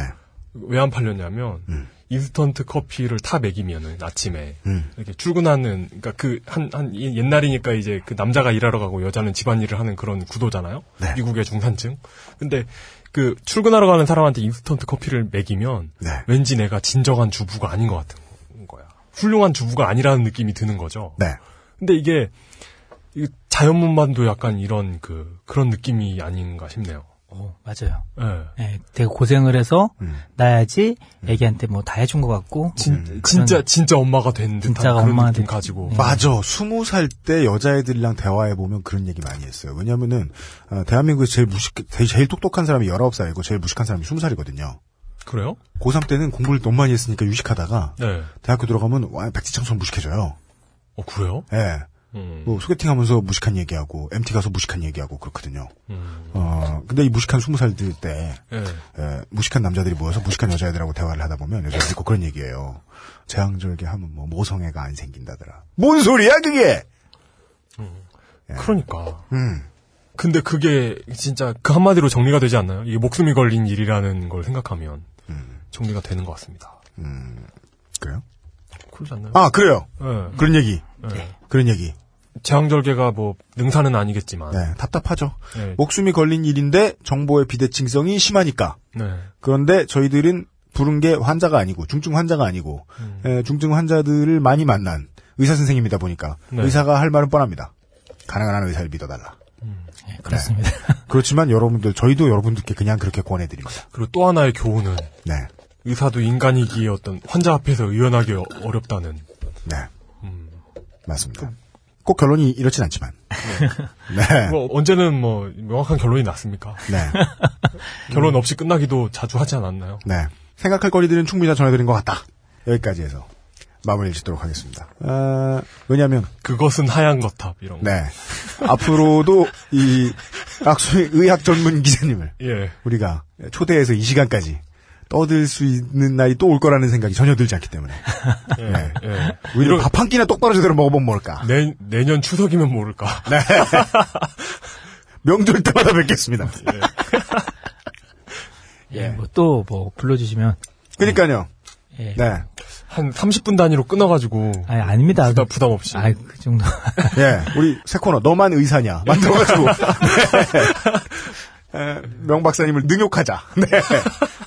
왜 안 팔렸냐면 음. 인스턴트 커피를 타 먹이면은 아침에 음. 이렇게 출근하는 그러니까 그 한 한 옛날이니까 이제 그 남자가 일하러 가고 여자는 집안일을 하는 그런 구도잖아요. 네. 미국의 중산층. 근데 그 출근하러 가는 사람한테 인스턴트 커피를 먹이면 네. 왠지 내가 진정한 주부가 아닌 것 같은 거야. 훌륭한 주부가 아니라는 느낌이 드는 거죠. 네. 근데 이게 이 자연문만도 약간 이런 그 그런 느낌이 아닌가 싶네요. 어, 맞아요. 예. 예, 되게 고생을 해서 음. 나야지 애기한테 뭐 다 해준 것 같고 진, 음, 진짜 진짜 엄마가 된 듯한 진짜가 그런 엄마가 느낌 된- 가지고 네. 맞아. 스무 살 때 여자애들이랑 대화해 보면 그런 얘기 많이 했어요. 왜냐면은 어, 대한민국에서 제일 무식, 제일, 제일 똑똑한 사람이 19살이고 제일 무식한 사람이 20살이거든요. 그래요? 고3 때는 공부를 너무 많이 했으니까 유식하다가 네. 대학교 들어가면 와 백지창처럼 무식해져요. 어 그래요? 예. 음. 뭐 소개팅하면서 무식한 얘기하고 MT 가서 무식한 얘기하고 그렇거든요. 음. 어 근데 이 무식한 20살들 때 예. 에, 무식한 남자들이 모여서 무식한 여자애들하고 대화를 하다 보면 여자들이 꼭 그런 얘기예요. 재앙절개 하면 뭐 모성애가 안 생긴다더라. 뭔 소리야 그게? 그러니까. 음. 근데 그게 진짜 그 한마디로 정리가 되지 않나요? 이게 목숨이 걸린 일이라는 걸 생각하면 음. 정리가 되는 것 같습니다. 그래요? 그러지 않나요? 아 그래요. 예. 그런 얘기. 예. 그런 얘기. 제왕절개가 뭐 능사는 아니겠지만. 네, 답답하죠. 네. 목숨이 걸린 일인데 정보의 비대칭성이 심하니까. 네. 그런데 저희들은 부른 게 환자가 아니고 중증 환자가 아니고 음. 에, 중증 환자들을 많이 만난 의사 선생님이다 보니까 네. 의사가 할 말은 뻔합니다. 가능한 한 의사를 믿어달라. 네, 그렇습니다. 그렇지만 여러분들 저희도 여러분들께 그냥 그렇게 권해드립니다. 그리고 또 하나의 교훈은 네, 의사도 인간이기에 어떤 환자 앞에서 의연하기 어- 어렵다는. 네, 음. 맞습니다. 꼭 결론이 이렇진 않지만. 네, 뭐 언제는 뭐 명확한 결론이 났습니까? 네, 결론 없이 끝나기도 자주 하지 않았나요? 네. 생각할 거리들은 충분히 다 전해드린 것 같다. 여기까지 해서 마무리를 짓도록 하겠습니다. 아, 왜냐하면 그것은 하얀 거탑 이런 거. 네. 앞으로도 이 악수의 의학 전문 기자님을 예. 우리가 초대해서 이 시간까지 떠들 수 있는 날이 또 올 거라는 생각이 전혀 들지 않기 때문에 예. 네. 예. 오히려 이런- 밥한 끼나 똑바로 제대로 먹어보면 모를까. 내, 내년 추석이면 모를까. 네. 명절 때마다 뵙겠습니다. 예, 뭐또 뭐 불러주시면 그러니까요. 예. 네. 한 30분 단위로 끊어가지고. 아니 아닙니다. 부담, 부담 없이. 아, 그 정도. 예. 우리 새 코너 너만 의사냐 만들어가지고 네. 에, 명 박사님을 능욕하자. 네.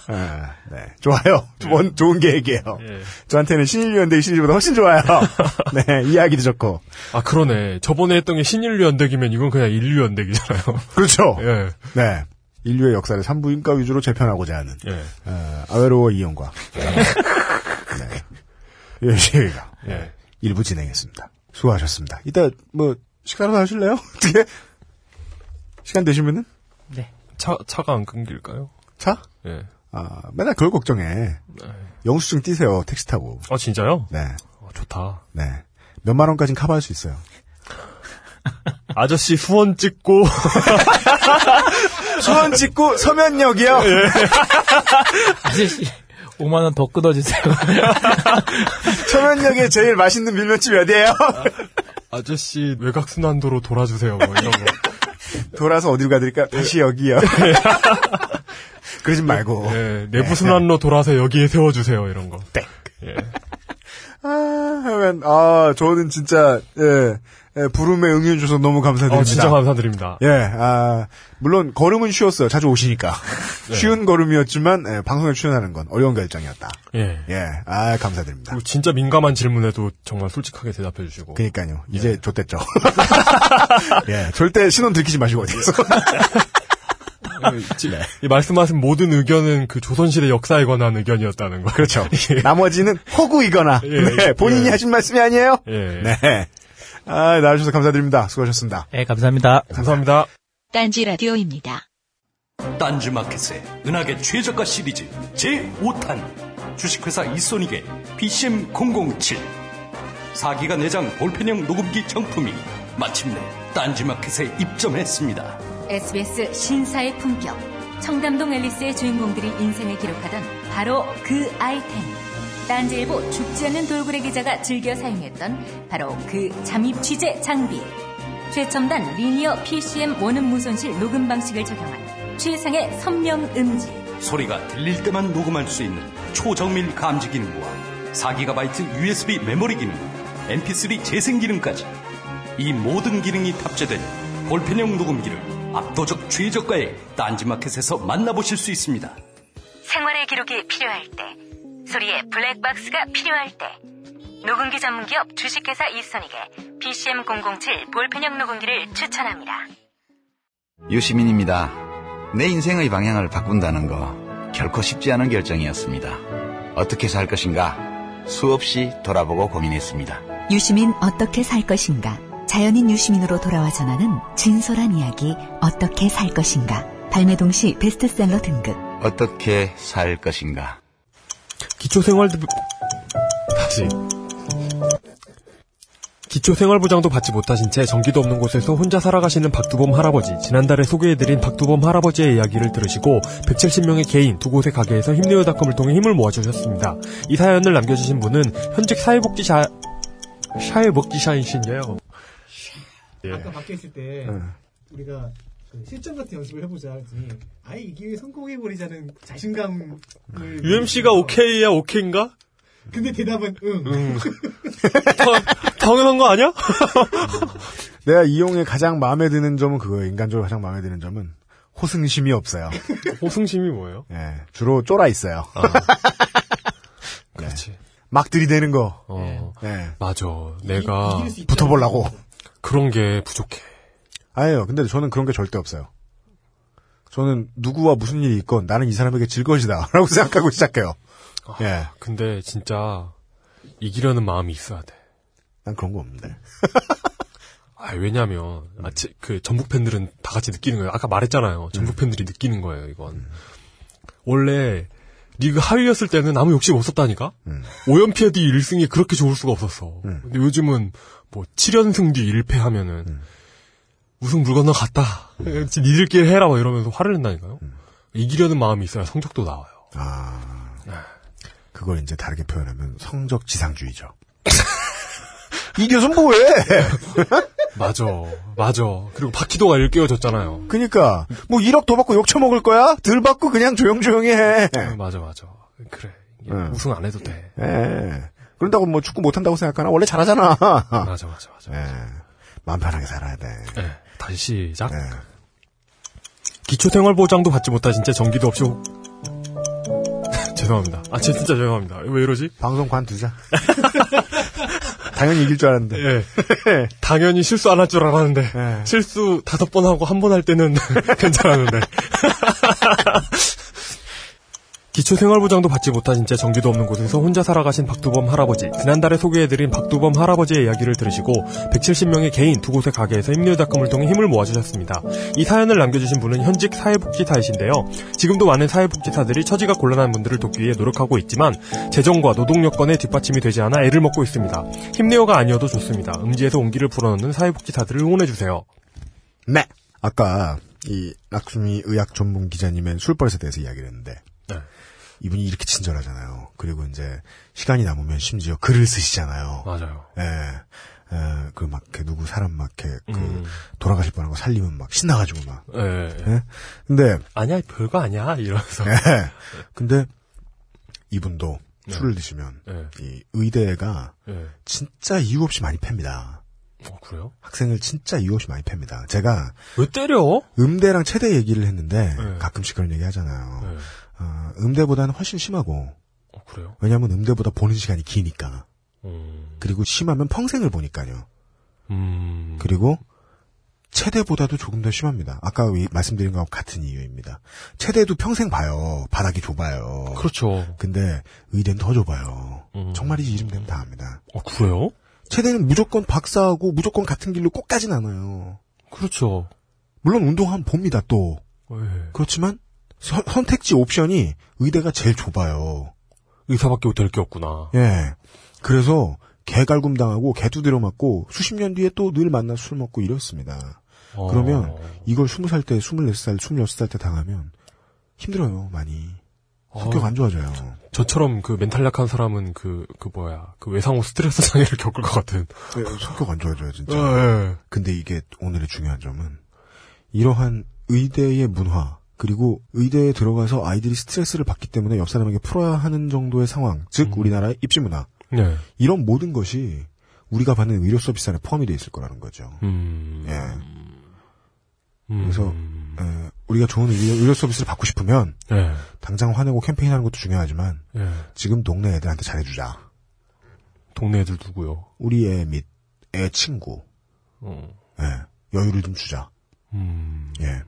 아, 네. 좋아요. 원, 좋은 계획이에요. 예. 저한테는 신인류연대 신인보다 훨씬 좋아요. 네, 이야기도 좋고. 아, 그러네. 저번에 했던 게 신인류 연대기면 이건 그냥 인류 연대기잖아요. 그렇죠. 예. 네. 인류의 역사를 산부인과 위주로 재편하고자 하는, 예. 어, 아웨로워 이용과. 네. 유시가 예. 일부 진행했습니다. 수고하셨습니다. 이따, 뭐, 식사로 하실래요? 어떻게? 시간 되시면은? 네. 차, 차가 안 끊길까요? 차? 예. 아, 맨날 그걸 걱정해. 영수증 띄세요, 택시 타고. 아, 진짜요? 네. 어, 좋다. 네. 몇만 원까지는 커버할 수 있어요. 아저씨 수원 찍고, 수원 찍고 서면역이요? 아저씨 5만 원 더 끊어주세요. 서면역에 제일 맛있는 밀면집이 어디예요? 아저씨 외곽순환도로 돌아주세요. 뭐 이런 거. 돌아서 어디로 가드릴까? 다시 여기요. 그러지 말고. 예, 내부 순환로 돌아서 여기에 세워주세요. 이런 거. 땡. 예. 아, 하면, 아, 저는 진짜, 예, 예, 부름에 응해주셔서 너무 감사드립니다. 어, 진짜 감사드립니다. 예, 아, 물론, 걸음은 쉬웠어요. 자주 오시니까. 네. 쉬운 걸음이었지만, 예, 방송에 출연하는 건 어려운 결정이었다. 예. 예, 아, 감사드립니다. 진짜 민감한 질문에도 정말 솔직하게 대답해 주시고. 그니까요. 이제 좆됐죠. 예, 절대 신혼 들키지 마시고 어디서. 지- 이 말씀하신 모든 의견은 그 조선시대 역사에 관한 의견이었다는 거. 그렇죠. 나머지는 허구이거나, 예, 네, 본인이 예. 하신 말씀이 아니에요? 예. 네. 아, 나와주셔서 감사드립니다. 수고하셨습니다. 네, 감사합니다. 감사합니다. 딴지 라디오입니다. 딴지 마켓의 은하계 최저가 시리즈 제5탄 주식회사 이소닉의 PCM007 4기가 내장 볼펜형 녹음기 정품이 마침내 딴지 마켓에 입점했습니다. SBS 신사의 품격. 청담동 앨리스의 주인공들이 인생을 기록하던 바로 그 아이템. 딴지일보 죽지 않는 돌고래 기자가 즐겨 사용했던 바로 그 잠입 취재 장비. 최첨단 리니어 PCM 원음 무손실 녹음 방식을 적용한 최상의 선명 음질. 소리가 들릴 때만 녹음할 수 있는 초정밀 감지 기능과 4GB USB 메모리 기능, MP3 재생 기능까지 이 모든 기능이 탑재된 볼펜형 녹음기를 압도적 최저가에 딴지마켓에서 만나보실 수 있습니다. 생활의 기록이 필요할 때, 소리의 블랙박스가 필요할 때, 녹음기 전문기업 주식회사 이소닉의 PCM007 볼펜형 녹음기를 추천합니다. 유시민입니다. 내 인생의 방향을 바꾼다는 거 결코 쉽지 않은 결정이었습니다. 어떻게 살 것인가 수없이 돌아보고 고민했습니다. 유시민 어떻게 살 것인가? 자연인 유시민으로 돌아와 전하는 진솔한 이야기 어떻게 살 것인가? 발매 동시 베스트셀러 등급. 어떻게 살 것인가? 기초생활 다시 기초생활보장도 받지 못하신 채 전기도 없는 곳에서 혼자 살아가시는 박두범 할아버지 지난달에 소개해드린 박두범 할아버지의 이야기를 들으시고 170명의 개인 두 곳의 가게에서 힘내요닷컴을 통해 힘을 모아주셨습니다. 이 사연을 남겨주신 분은 현직 사회복지사 사회복지사이신데요. 예. 아까 밖에 있을 때 우리가 그 실전 같은 연습을 해보자 했더니 아예 이 기회에 성공해버리자는 자신감을 UMC가 오케이야 오케이인가? 근데 대답은 응. 응. 당연한 거 아니야? 내가 이용의 가장 마음에 드는 점은 그거예요. 인간적으로 가장 마음에 드는 점은 호승심이 없어요. 호승심이 뭐예요? 예, 주로 쫄아 있어요. 그렇지. 막 들이대는 거. 어, 예. 맞아. 내가. 붙어보려고. 그런 게 부족해. 아예요. 근데 저는 그런 게 절대 없어요. 저는 누구와 무슨 일이 있건 나는 이 사람에게 질 것이다라고 생각하고 시작해요. 예. 근데 진짜 이기려는 마음이 있어야 돼. 난 그런 거 없는데. 아, 왜냐면, 아, 제- 그, 전북 팬들은 다 같이 느끼는 거예요. 아까 말했잖아요. 전북 팬들이 느끼는 거예요, 이건. 원래, 리그 하위였을 때는 아무 욕심 없었다니까? 음. 5연패 뒤 1승이 그렇게 좋을 수가 없었어. 음. 근데 요즘은, 뭐, 7연승 뒤 1패 하면은, 음. 우승 물 건너 갔다. 니들끼리 해라, 막 이러면서 화를 낸다니까요? 이기려는 마음이 있어야 성적도 나와요. 아. 그걸 이제 다르게 표현하면 성적 지상주의죠. 이겨서 뭐해? 맞아, 맞아. 그리고 바퀴도가 일깨워졌잖아요. 그니까, 뭐 1억 더 받고 욕 처먹을 거야? 들 받고 그냥 조용조용히 해. 어, 맞아, 맞아. 그래. 음. 우승 안 해도 돼. 예. 그런다고 뭐 축구 못한다고 생각하나? 원래 잘하잖아. 맞아, 맞아, 맞아. 예. 마음 편하게 살아야 돼. 네, 다시 시작. 예. 기초생활보장도 받지 못하신 채 전기도 없이 혹- 죄송합니다. 아, 진짜 죄송합니다. 왜 이러지? 방송 관두자. 당연히 이길 줄 알았는데. 예. 당연히 실수 안 할 줄 알았는데 예. 실수 다섯 번 하고 한 번 할 때는 괜찮았는데. 기초생활보장도 받지 못하신 채 전기도 없는 곳에서 혼자 살아가신 박두범 할아버지. 지난달에 소개해드린 박두범 할아버지의 이야기를 들으시고 170명의 개인 두 곳의 가게에서 힘내요닷컴을 통해 힘을 모아주셨습니다. 이 사연을 남겨주신 분은 현직 사회복지사이신데요. 지금도 많은 사회복지사들이 처지가 곤란한 분들을 돕기 위해 노력하고 있지만 재정과 노동 여건에 뒷받침이 되지 않아 애를 먹고 있습니다. 힘내요가 아니어도 좋습니다. 음지에서 온기를 불어넣는 사회복지사들을 응원해주세요. 네. 아까 이 낙수미 의학 전문 기자님의 술버릇에 대해서 이야기를 했는데 네. 이분이 이렇게 친절하잖아요. 그리고 이제 시간이 남으면 심지어 글을 쓰시잖아요. 맞아요. 예. 에, 그 막, 그 누구 사람 막, 이렇게, 그, 음. 돌아가실 뻔한 거 살리면 막 신나가지고 막. 예, 예. 예? 근데, 아니야, 별거 아니야. 이러면서. 예. 근데, 이분도 네. 술을 드시면, 예, 이 의대가 예. 진짜 이유 없이 많이 팹니다. 어, 그래요? 학생을 진짜 이유 없이 많이 팹니다. 제가 왜 때려? 음대랑 체대 얘기를 했는데, 네. 가끔씩 그런 얘기 하잖아요. 예. 어, 음대보다는 훨씬 심하고, 어, 그래요? 왜냐면 음대보다 보는 시간이 기니까. 음, 그리고 심하면 평생을 보니까요. 음, 그리고 체대보다도 조금 더 심합니다. 아까 위- 말씀드린 거하고 같은 이유입니다. 체대도 평생 봐요. 바닥이 좁아요. 그렇죠. 근데 의대는 더 좁아요. 음. 정말이지 이름 되면 다 압니다. 어, 그래요? 체대는 무조건 박사하고 무조건 같은 길로 꼭 가진 않아요. 그렇죠. 물론 운동하면 봅니다 또. 예. 그렇지만 선- 선택지 옵션이 의대가 제일 좁아요. 의사밖에 될 게 없구나. 예. 그래서 개갈굼 당하고 개두드려 맞고 수십 년 뒤에 또 늘 만나 술 먹고 이렇습니다. 어. 그러면 이걸 스무 살 때, 스물네 살, 스물여섯 살 때 당하면 힘들어요, 많이. 성격 어, 안 좋아져요. 저처럼 그 멘탈 약한 사람은 그, 그 뭐야, 그 외상후 스트레스 장애를 겪을 것 같은. 네, 성격 안 좋아져요, 진짜. 예. 근데 이게 오늘의 중요한 점은 이러한 의대의 문화 그리고 의대에 들어가서 아이들이 스트레스를 받기 때문에 옆 사람에게 풀어야 하는 정도의 상황, 즉 음. 우리나라의 입시 문화 네. 이런 모든 것이 우리가 받는 의료 서비스 안에 포함이 되어 있을 거라는 거죠. 음. 예. 음. 그래서 에, 우리가 좋은 의료, 의료 서비스를 받고 싶으면 예. 당장 화내고 캠페인하는 것도 중요하지만 예. 지금 동네 애들한테 잘해주자. 동네 애들 누구요? 우리 애 및 애 친구 어. 예, 여유를 좀 주자. 음. 예.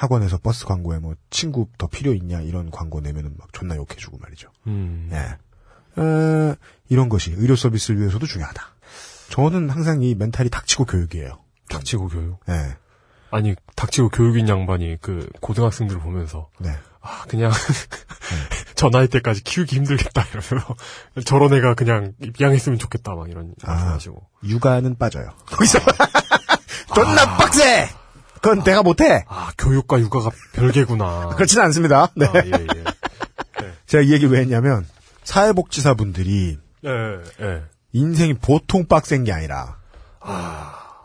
학원에서 버스 광고에 뭐 친구 더 필요 있냐 이런 광고 내면은 막 존나 욕해주고 말이죠. 음. 예. 에, 이런 것이 의료 서비스를 위해서도 중요하다. 저는 항상 이 멘탈이 닥치고 교육이에요. 닥치고 교육. 예. 아니, 닥치고 교육인 양반이 그 고등학생들을 보면서 네. 아, 그냥 저 나이 때까지 키우기 힘들겠다 이러면서 저런 애가 그냥 입양했으면 좋겠다 막 이런 아. 말씀하시고. 육아는 빠져요. 거기서 존나 빡세. 그건 내가 못해. 아, 교육과 육아가 별개구나. 그렇지는 않습니다. 네. 아, 예, 예. 제가 이 얘기 왜 했냐면 사회복지사분들이 예, 예. 인생이 보통 빡센 게 아니라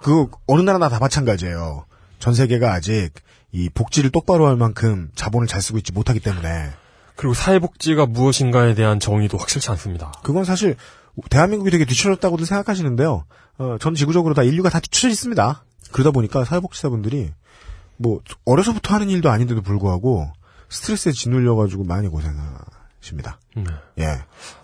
그 어느 나라나 다 마찬가지예요. 전 세계가 아직 이 복지를 똑바로 할 만큼 자본을 잘 쓰고 있지 못하기 때문에 그리고 사회복지가 무엇인가에 대한 정의도 확실치 않습니다. 그건 사실 대한민국이 되게 뒤처졌다고도 생각하시는데요. 어, 전 지구적으로 다 인류가 다 뒤처져 있습니다. 그러다 보니까 사회복지사분들이 뭐 어려서부터 하는 일도 아닌데도 불구하고 스트레스에 짓눌려가지고 많이 고생하십니다. 네. 예.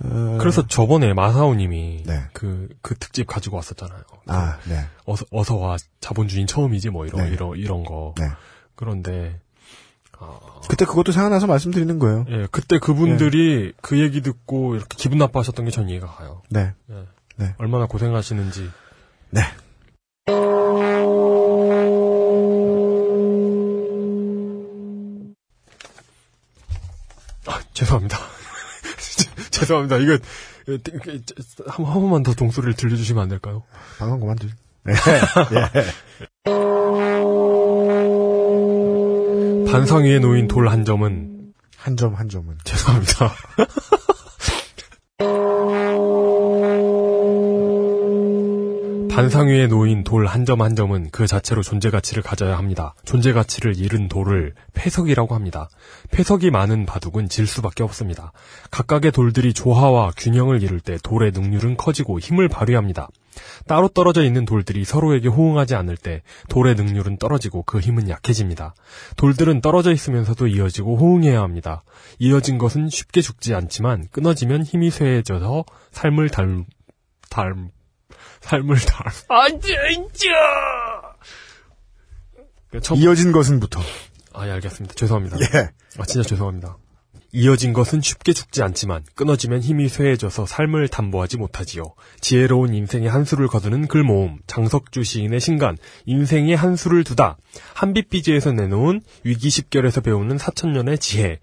어, 그래서 저번에 마사오님이 네. 그, 그 특집 가지고 왔었잖아요. 아, 네. 어서, 어서 와, 자본주의 처음이지, 뭐, 이런, 네. 이런, 이런 거. 네. 그런데, 그때 그것도 생각나서 말씀드리는 거예요. 예, 그때 그분들이 그 얘기 듣고 이렇게 기분 나빠하셨던 게 전 이해가 가요. 네. 예. 네. 얼마나 고생하시는지. 네. 아, 죄송합니다. 죄송합니다. 이거, 이거, 한, 한 번만 더 동소리를 들려주시면 안 될까요? 방송 그만둘. 네. 예. 반상 위에 놓인 돌 한 점은, 한 점한 점은. 죄송합니다. 반상 위에 놓인 돌 한점한 점은 그 자체로 존재 가치를 가져야 합니다. 존재 가치를 잃은 돌을 폐석이라고 합니다. 폐석이 많은 바둑은 질 수밖에 없습니다. 각각의 돌들이 조화와 균형을 이룰 때 돌의 능률은 커지고 힘을 발휘합니다. 따로 떨어져 있는 돌들이 서로에게 호응하지 않을 때 돌의 능률은 떨어지고 그 힘은 약해집니다. 돌들은 떨어져 있으면서도 이어지고 호응해야 합니다. 이어진 것은 쉽게 죽지 않지만 끊어지면 힘이 쇠해져서 삶을 달, 달, 삶을 달, 안 돼, 첫, 이어진 것은부터. 아, 예, 알겠습니다. 죄송합니다. 예. 아, 진짜 죄송합니다. 이어진 것은 쉽게 죽지 않지만 끊어지면 힘이 쇠해져서 삶을 담보하지 못하지요. 지혜로운 인생의 한 수를 거두는 글모음, 장석주 시인의 신간, 인생의 한 수를 두다, 한빛비지에서 내놓은 위기십결에서 배우는 사천년의 지혜,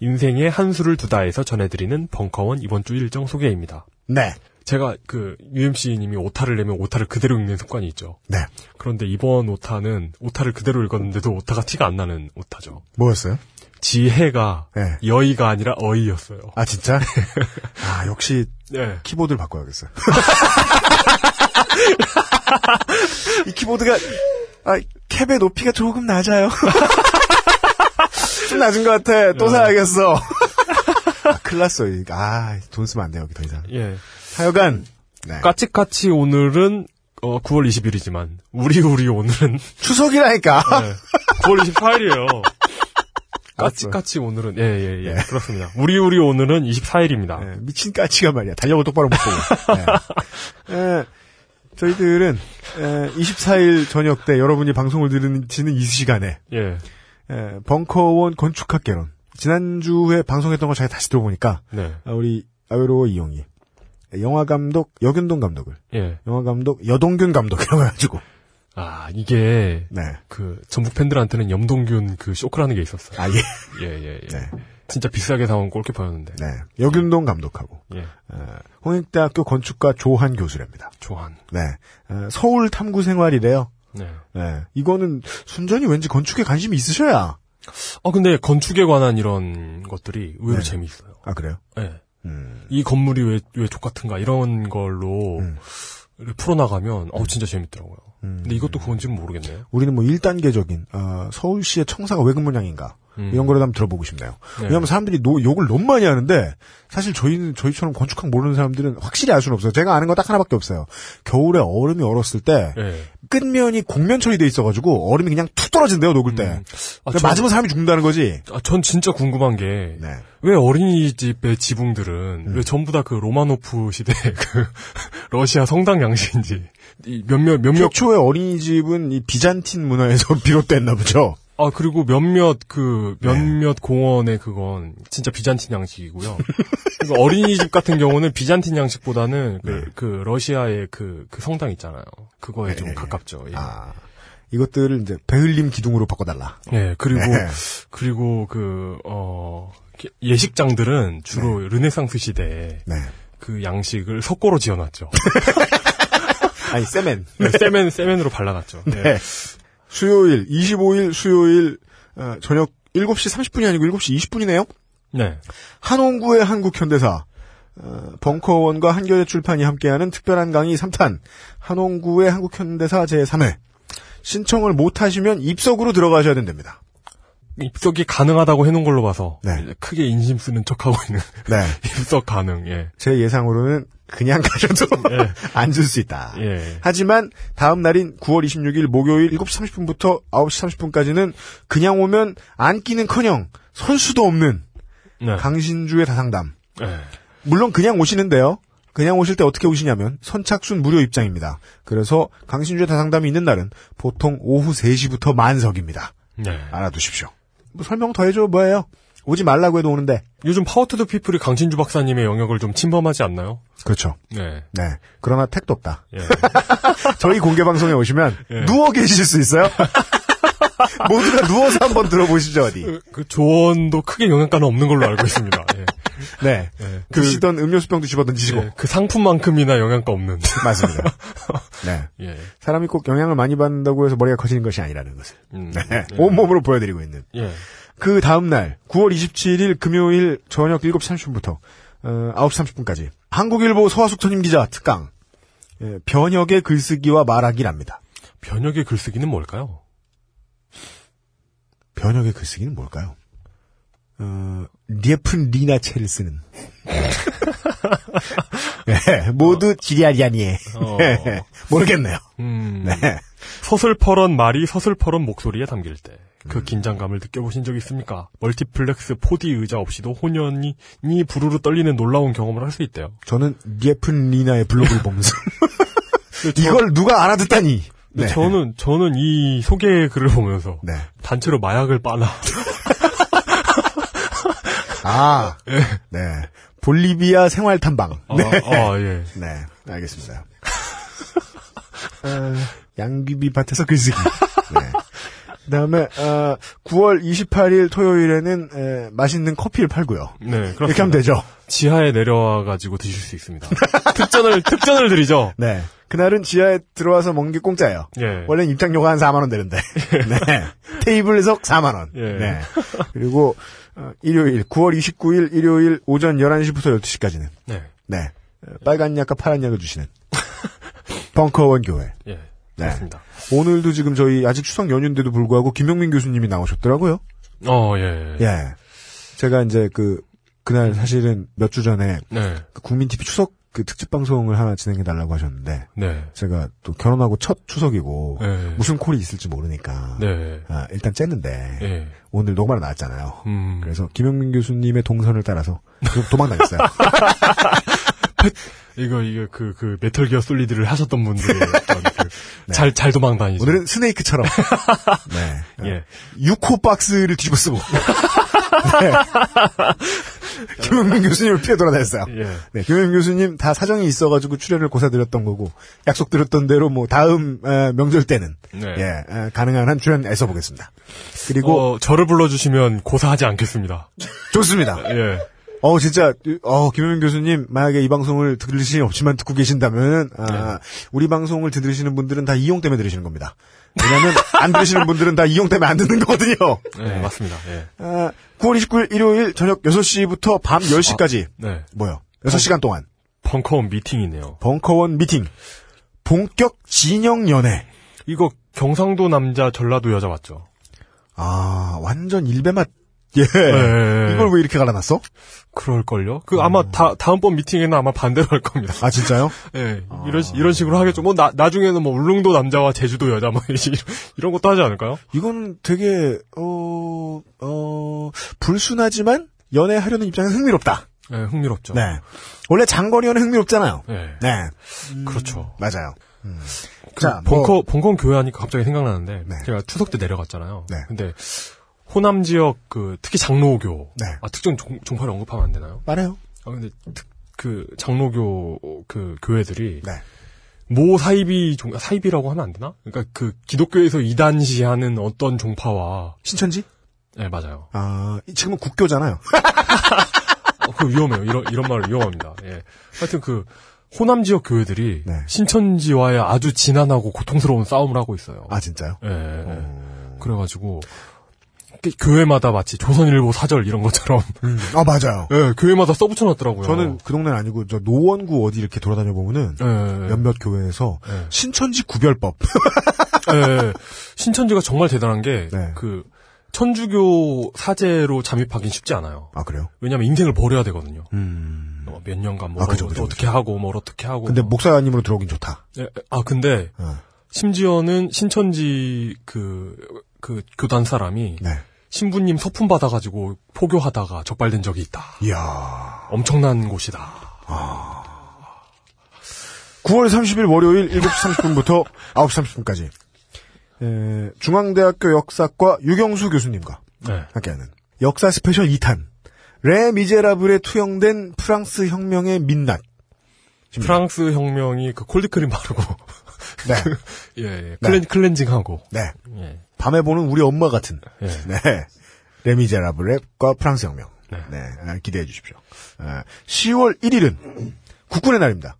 인생의 한 수를 두다에서 전해드리는 벙커원 이번 주 일정 소개입니다. 네. 제가 그 UMC님이 오타를 내면 오타를 그대로 읽는 습관이 있죠. 네. 그런데 이번 오타는 오타를 그대로 읽었는데도 오타가 티가 안 나는 오타죠. 뭐였어요? 지혜가 네. 여의가 아니라 어이였어요. 아, 진짜? 아, 역시 네. 키보드를 바꿔야겠어요. 이 키보드가, 아, 캡의 높이가 조금 낮아요. 좀 낮은 것 같아. 또 사야겠어. 아, 큰일 났어. 아, 돈 쓰면 안 돼요, 여기 더 이상. 예. 하여간, 네. 까치까치 오늘은 어 9월 20일이지만 우리 우리 오늘은 추석이라니까. 네, 9월 24일이에요. 알았어. 까치까치 오늘은 예예 예 예. 그렇습니다. 우리 우리 오늘은 24일입니다. 네, 미친 까치가 말이야. 달력을 똑바로 못 보고. 네. 에, 저희들은 에, 24일 저녁 때 여러분이 방송을 들으시는 이 시간에 예. 에, 벙커원 건축학개론 지난주에 방송했던 거 제가 다시 들어보니까 네. 아, 우리 아웨로 이용이 영화 감독 여균동 감독을 예. 영화 감독 여동균 감독이라고 해가지고 아 이게 네. 그 전북 팬들한테는 염동균 그 쇼크라는 게 있었어요. 아 예. 예예 예. 네. 진짜 비싸게 사온 골키퍼였는데. 네. 여균동 감독하고 예. 어, 홍익대학교 건축가 조한 교수랍니다. 조한. 네. 어, 서울 탐구 생활이래요. 네. 네. 이거는 순전히 왠지 건축에 관심이 있으셔야. 어 근데 건축에 관한 이런 것들이 의외로 네. 재미있어요. 아 그래요? 예. 음. 이 건물이 왜, 왜 족같은가, 이런 걸로 음. 풀어나가면, 어우, 진짜 재밌더라고요. 근데 이것도 그건지는 모르겠네요. 우리는 뭐 1단계적인 어, 서울시의 청사가 왜그 모양인가 음. 이런 거를 한번 들어보고 싶네요. 네. 왜냐하면 사람들이 노- 욕을 너무 많이 하는데 사실 저희는 저희처럼 건축학 모르는 사람들은 확실히 알 수는 없어요. 제가 아는 건 딱 하나밖에 없어요. 겨울에 얼음이 얼었을 때 예. 끝면이 곡면 처리돼 있어가지고 얼음이 그냥 툭 떨어진대요 녹을 때. 음. 아, 전- 맞으면 사람이 죽는다는 거지. 아, 전 진짜 궁금한 게, 네. 왜 어린이집의 지붕들은, 음. 왜 전부 다 그 로마노프 시대 그, 러시아 성당 양식인지, 이 몇몇, 몇몇, 최초의 어린이집은 이 비잔틴 문화에서 비롯됐나 보죠. 아, 그리고 몇몇 그, 몇몇 공원의 그건 진짜 비잔틴 양식이고요. 그리고 어린이집 같은 경우는 비잔틴 양식보다는 그, 네. 그 러시아의 그, 그 성당 있잖아요. 그거에 네, 좀 네. 가깝죠. 예. 아 이것들을 이제 베을림 기둥으로 바꿔달라. 예, 그리고, 네. 그리고 그, 어, 예식장들은 주로 르네상스 시대에 네. 그 양식을 석고로 지어놨죠. 아니 세멘. 네, 세멘, 세멘으로 발라놨죠. 네. 네. 수요일 25일 수요일 어, 저녁 7시 30분이 아니고 7시 20분이네요. 네. 한홍구의 한국현대사 어, 벙커원과 한겨레 출판이 함께하는 특별한 강의 3탄 한홍구의 한국현대사 제3회 신청을 못하시면 입석으로 들어가셔야 된답니다. 입석이 가능하다고 해놓은 걸로 봐서 네. 크게 인심 쓰는 척하고 있는 네. 입석 가능. 예. 제 예상으로는 그냥 가셔도 예. 앉을 수 있다. 예. 하지만 다음 날인 9월 26일 목요일 7시 30분부터 9시 30분까지는 그냥 오면 앉기는커녕 설 수도 없는 네. 강신주의 다상담. 예. 물론 그냥 오시는데요. 그냥 오실 때 어떻게 오시냐면 선착순 무료 입장입니다. 그래서 강신주의 다상담이 있는 날은 보통 오후 3시부터 만석입니다. 네. 알아두십시오. 뭐 설명 더 해줘 뭐예요? 오지 말라고 해도 오는데. 요즘 Power to the People이 강신주 박사님의 영역을 좀 침범하지 않나요? 그렇죠. 네. 네. 그러나 택도 없다. 예. 저희 공개 방송에 오시면 예. 누워 계실 수 있어요. 모두가 누워서 한번 들어보시죠 어디. 그, 그 조언도 크게 영향가는 없는 걸로 알고 있습니다. 예. 네. 예. 그, 드시던 음료수병도 집어 던지시고. 예, 그 상품만큼이나 영향가 없는. 맞습니다. 네. 예. 사람이 꼭 영향을 많이 받는다고 해서 머리가 커지는 것이 아니라는 것을. 음, 네. 예. 온몸으로 보여드리고 있는. 예. 그 다음날 9월 27일 금요일 저녁 7시 30분부터 어, 9시 30분까지 한국일보 서화숙 전임 기자 특강 예, 변혁의 글쓰기와 말하기랍니다. 변혁의 글쓰기는 뭘까요? 변혁의 글쓰기는 뭘까요? 어, 리에픈 리나체를 쓰는. 네, 모두 지리아리아니에. 어. 모르겠네요. 음, 네. 서슬퍼런 말이 서슬퍼런 목소리에 담길 때 그 긴장감을 느껴보신 적 있습니까? 멀티플렉스 4D 의자 없이도 혼연이 니 부르르 떨리는 놀라운 경험을 할 수 있대요. 저는 리에픈 리나의 블로그를 보면서 이걸 누가 알아듣다니. 네. 저는 저는 이 소개 글을 보면서 네. 단체로 마약을 빠나 아, 네. 볼리비아 생활 탐방. 아, 네. 아, 예. 네, 알겠습니다. 어, 양귀비 밭에서 글쓰기. 네. 그다음에 어, 9월 28일 토요일에는 에, 맛있는 커피를 팔고요. 네, 그렇습니다. 이렇게 하면 되죠. 지하에 내려와 가지고 드실 수 있습니다. 특전을 특전을 드리죠. 네. 그날은 지하에 들어와서 먹는 게 공짜예요. 예. 원래는 입장료가 한 4만 원 되는데. 네. 테이블석 4만 원. 예. 네. 그리고 어, 일요일 9월 29일 일요일 오전 11시부터 12시까지는 네. 네. 어, 빨간 약과 파란 약을 주시는 벙커원 교회. 예. 네. 그렇습니다. 오늘도 지금 저희 아직 추석 연휴인데도 불구하고 김용민 교수님이 나오셨더라고요. 어, 예. 예. 제가 이제 그 그날 사실은 몇 주 전에 네. 그 국민 TV 추석 그 특집 방송을 하나 진행해 달라고 하셨는데 네. 제가 또 결혼하고 첫 추석이고 네. 무슨 콜이 있을지 모르니까 네. 아, 일단 쨌는데 예. 오늘 녹음하러 나왔잖아요. 음. 그래서 김용민 교수님의 동선을 따라서 좀 도망 다녔어요. 이거 이거 그그 메탈 기어 솔리드를 하셨던 분들의 어떤 그잘 잘 도망 다니죠. 네. 오늘은 스네이크처럼 네. 예. 6호 박스를 뒤집어 쓰고 네. 김용민 교수님을 피해 돌아다녔어요. 예. 네, 김용민 교수님 다 사정이 있어가지고 출연을 고사드렸던 거고 약속드렸던 대로 뭐 다음 에, 명절 때는 네. 예 에, 가능한 한 출연 애써 보겠습니다. 그리고 어, 저를 불러주시면 고사하지 않겠습니다. 좋습니다. 예. 어 진짜 어 김용민 교수님 만약에 이 방송을 들으실 일 없지만 듣고 계신다면 아, 네. 우리 방송을 들으시는 분들은 다 이용 때문에 들으시는 겁니다. 왜냐하면 안 들으시는 분들은 다 이용 때문에 안 듣는 거거든요. 네, 맞습니다. 예. 아, 9월 29일 일요일 저녁 6시부터 밤 10시까지 네. 뭐요? 6시간 동안 벙커원 미팅이네요. 벙커원 미팅 본격 진영 연애 이거 경상도 남자 전라도 여자 맞죠? 아 완전 일배맛 예 네. 이걸 왜 이렇게 갈아놨어? 그럴걸요? 그 아마 다, 다음번 미팅에는 아마 반대로 할 겁니다. 아 진짜요? 예, 이런, 시- 이런 식으로 하겠죠. 뭐, 나, 나중에는 뭐, 울릉도 남자와 제주도 여자, 뭐, 이런, 이런 것도 하지 않을까요? 이건 되게 어, 어, 불순하지만 연애하려는 입장에서 흥미롭다. 예, 흥미롭죠. 네. 원래 장거리 연애 흥미롭잖아요. 예, 네. 그렇죠. 맞아요. 음. 그 자, 뭐- 벙커, 벙커 교회 하니까 갑자기 생각나는데, 네. 제가 추석 때 내려갔잖아요. 네. 근데, 호남 지역, 그, 특히 장로교. 네. 아, 특정 종, 종파를 언급하면 안 되나요? 말해요. 아, 근데, 특, 그, 장로교, 그, 교회들이, 네. 모 사이비 종, 사이비라고 하면 안 되나? 그러니까 그, 기독교에서 이단시하는 어떤 종파와, 신천지? 네, 맞아요. 아, 지금은 국교잖아요. 어, 그 위험해요. 이런 이런 말 위험합니다. 예. 하여튼 그 호남 지역 교회들이 네. 신천지와의 아주 진한하고 고통스러운 싸움을 하고 있어요. 아, 진짜요? 예. 예. 그래가지고 그 교회마다 마치 조선일보 사절 이런 것처럼 음. 아, 맞아요. 예, 교회마다 써붙여놨더라고요. 저는 그 동네는 아니고 저 노원구 어디 이렇게 돌아다녀 보면은 예, 예, 몇몇 교회에서 예. 신천지 구별법. 예, 예. 신천지가 정말 대단한 게 네. 그 천주교 사제로 잠입하긴 쉽지 않아요. 아 그래요? 왜냐하면 인생을 버려야 되거든요. 음. 어, 몇 년간 뭐 아, 그죠, 그죠, 어떻게 하고 뭘 어떻게 하고. 근데 뭐. 목사님으로 들어오긴 좋다. 예, 아 근데 어. 심지어는 신천지 그, 그 교단 사람이 네. 신부님 서품 받아가지고 포교하다가 적발된 적이 있다. 이야. 엄청난 곳이다. 9월 30일 월요일 7시 30분부터 9시 30분까지 중앙대학교 역사과 유경수 교수님과 네. 함께하는 역사 스페셜 2탄 레 미제라블에 투영된 프랑스 혁명의 민낯. 프랑스 혁명이 그 콜드크림 바르고 네. 예, 예. 클렌, 클렌징하고 네. 예. 밤에 보는 우리 엄마 같은. 예. 네. 레미제라블과 프랑스 혁명. 네. 네. 아, 기대해 주십시오. 아, 10월 1일은 국군의 날입니다.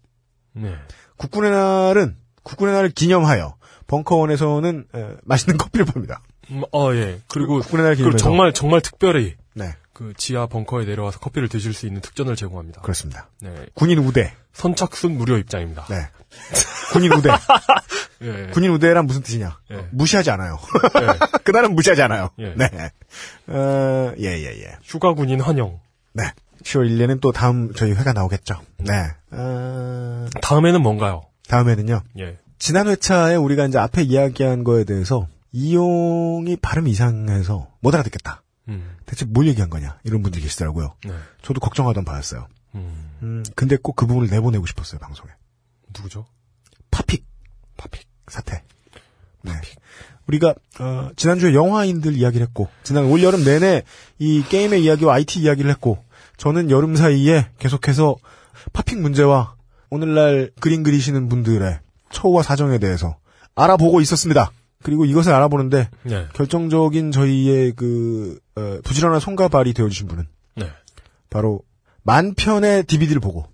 네. 국군의 날은 국군의 날을 기념하여 벙커원에서는 에, 맛있는 커피를 팝니다. 음, 어, 예. 그리고, 국군의 날 기념해서 정말, 정말 특별히 네. 그 지하 벙커에 내려와서 커피를 드실 수 있는 특전을 제공합니다. 그렇습니다. 네. 군인 우대. 선착순 무료 입장입니다. 네. 군인 우대. 예. 군인 우대란 무슨 뜻이냐? 예. 무시하지 않아요. 예. 그날은 무시하지 않아요. 예. 네. 어, 예, 예, 예. 휴가 군인 환영. 네. 10월 1일에는 또 다음 저희 회가 나오겠죠. 네. 어, 다음에는 뭔가요? 다음에는요. 예. 지난 회차에 우리가 이제 앞에 이야기한 거에 대해서 이용이 발음이 이상해서 못 알아듣겠다. 음. 대체 뭘 얘기한 거냐 이런 분들이 계시더라고요. 네. 저도 걱정하던 바였어요. 음. 음, 근데 꼭 그 부분을 내보내고 싶었어요 방송에. 누구죠? 파픽 파픽. 사태. 네. 우리가 어, 지난주에 영화인들 이야기를 했고 지난 올 여름 내내 이 게임의 이야기와 IT 이야기를 했고 저는 여름 사이에 계속해서 파픽 문제와 오늘날 그림 그리시는 분들의 처우와 사정에 대해서 알아보고 있었습니다. 그리고 이것을 알아보는데 네. 결정적인 저희의 그 어, 부지런한 손과 발이 되어주신 분은 네. 바로 만 편의 DVD를 보고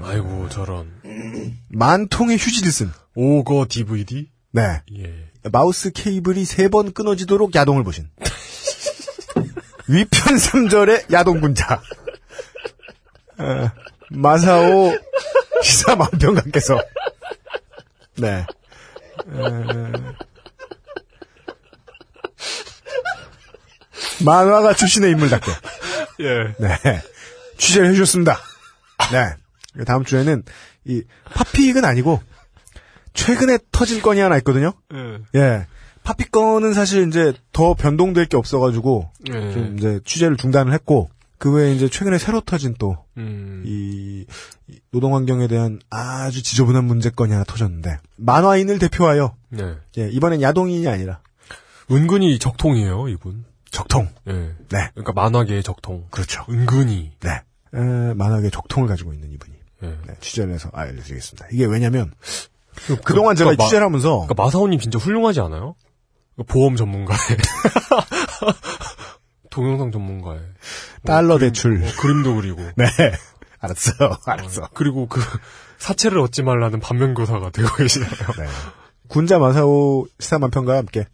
아이고, 저런. 만 통의 휴지를 쓴 오거 DVD? 네. 예. 마우스 케이블이 세 번 끊어지도록 야동을 보신 위편 3절의 야동군자 어, 마사오 시사만평가께서 네 어, 만화가 출신의 인물답게 예. 네 취재를 해주셨습니다. 네 다음 주에는 이 팝픽은 아니고 최근에 터진 건이 하나 있거든요. 예. 예. 파피 건은 사실 이제 더 변동될 게 없어가지고 예. 좀 이제 취재를 중단을 했고 그 외에 이제 최근에 새로 터진 또 음. 이 노동 환경에 대한 아주 지저분한 문제 건이 하나 터졌는데 만화인을 대표하여 네. 예, 이번엔 야동인이 아니라 은근히 적통이에요, 이분. 적통 예. 네 그러니까 만화계의 적통. 그렇죠 은근히. 네 에, 만화계 적통을 가지고 있는 이분이 예. 네, 취재를 해서 알려드리겠습니다 이게 왜냐면 그동안 제가 그러니까 마- 취재를 하면서 그러니까 마사오님 진짜 훌륭하지 않아요? 그러니까 보험 전문가에. 동영상 전문가에. 뭐 달러 그림- 대출 뭐 그림도 그리고. 네 알았어 알았어 그리고 그 사채를 얻지 말라는 반면교사가 되고 계시네요. 네. 군자 마사오 시사만 평가와 함께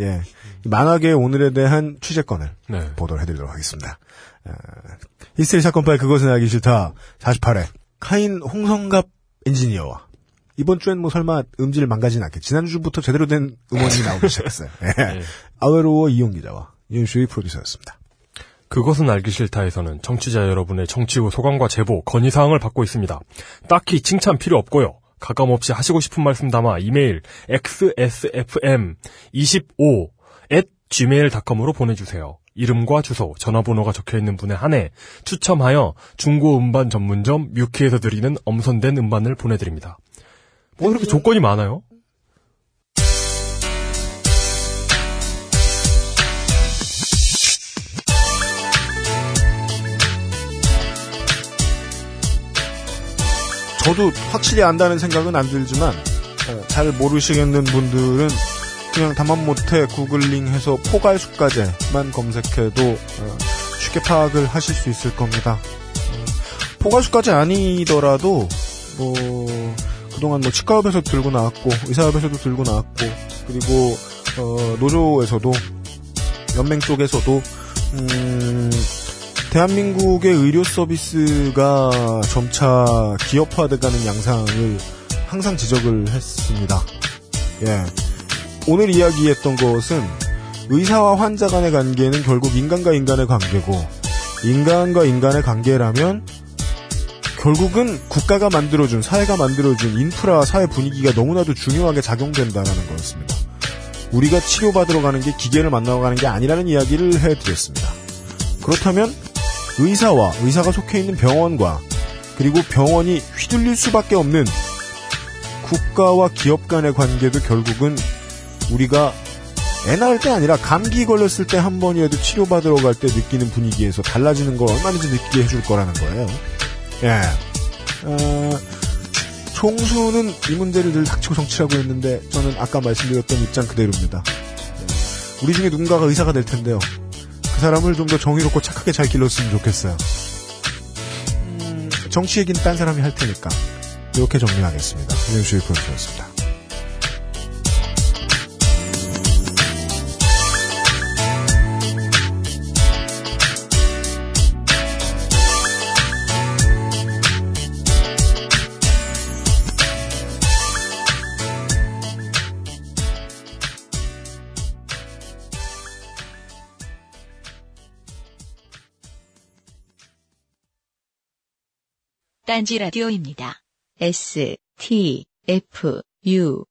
예 만화계 오늘에 대한 취재건을 네. 보도를 해드리도록 하겠습니다. 어, 히스테리 사건 파일 그것은 알기 싫다 48회 카인 홍성갑 엔지니어와 이번 주엔 뭐 설마 음질을 망가지진 않겠지. 지난주부터 제대로 된 음원이 나오기 시작했어요. 예. 네. 아웨로워 이용 기자와 윤수희 프로듀서였습니다. 그것은 알기 싫다에서는 청취자 여러분의 정치 후 소감과 제보, 건의사항을 받고 있습니다. 딱히 칭찬 필요 없고요. 가감없이 하시고 싶은 말씀 담아 이메일 xsfm25 at gmail.com으로 보내주세요. 이름과 주소, 전화번호가 적혀 있는 분에 한해 추첨하여 중고 음반 전문점 뮤키에서 드리는 엄선된 음반을 보내드립니다. 뭐 이렇게 조건이 많아요? 저도 확실히 안다는 생각은 안 들지만 어, 잘 모르시겠는 분들은 그냥 다만 못해 구글링해서 포괄수까지만 검색해도 어, 쉽게 파악을 하실 수 있을 겁니다. 어, 포괄수까지 아니더라도 뭐 그동안 뭐 치과업에서 들고 나왔고 의사업에서도 들고 나왔고 그리고 어, 노조에서도 연맹 쪽에서도 음, 대한민국의 의료 서비스가 점차 기업화돼가는 양상을 항상 지적을 했습니다. 예. 오늘 이야기했던 것은 의사와 환자 간의 관계는 결국 인간과 인간의 관계고 인간과 인간의 관계라면 결국은 국가가 만들어준 사회가 만들어준 인프라와 사회 분위기가 너무나도 중요하게 작용된다는 거였습니다. 우리가 치료받으러 가는 게 기계를 만나러 가는 게 아니라는 이야기를 해드렸습니다. 그렇다면 의사와 의사가 속해 있는 병원과 그리고 병원이 휘둘릴 수밖에 없는 국가와 기업 간의 관계도 결국은 우리가 애 낳을 때 아니라 감기 걸렸을 때 한 번이라도 치료받으러 갈 때 느끼는 분위기에서 달라지는 걸 얼마든지 느끼게 해줄 거라는 거예요. 예. 어, 총수는 이 문제를 늘 닥치고 성취하고 했는데 저는 아까 말씀드렸던 입장 그대로입니다. 예. 우리 중에 누군가가 의사가 될 텐데요. 그 사람을 좀 더 정의롭고 착하게 잘 길렀으면 좋겠어요. 음, 정치 얘기는 딴 사람이 할 테니까 이렇게 정리하겠습니다. 윤수일 프로듀서였습니다. 딴지 라디오입니다. S, T, F, U,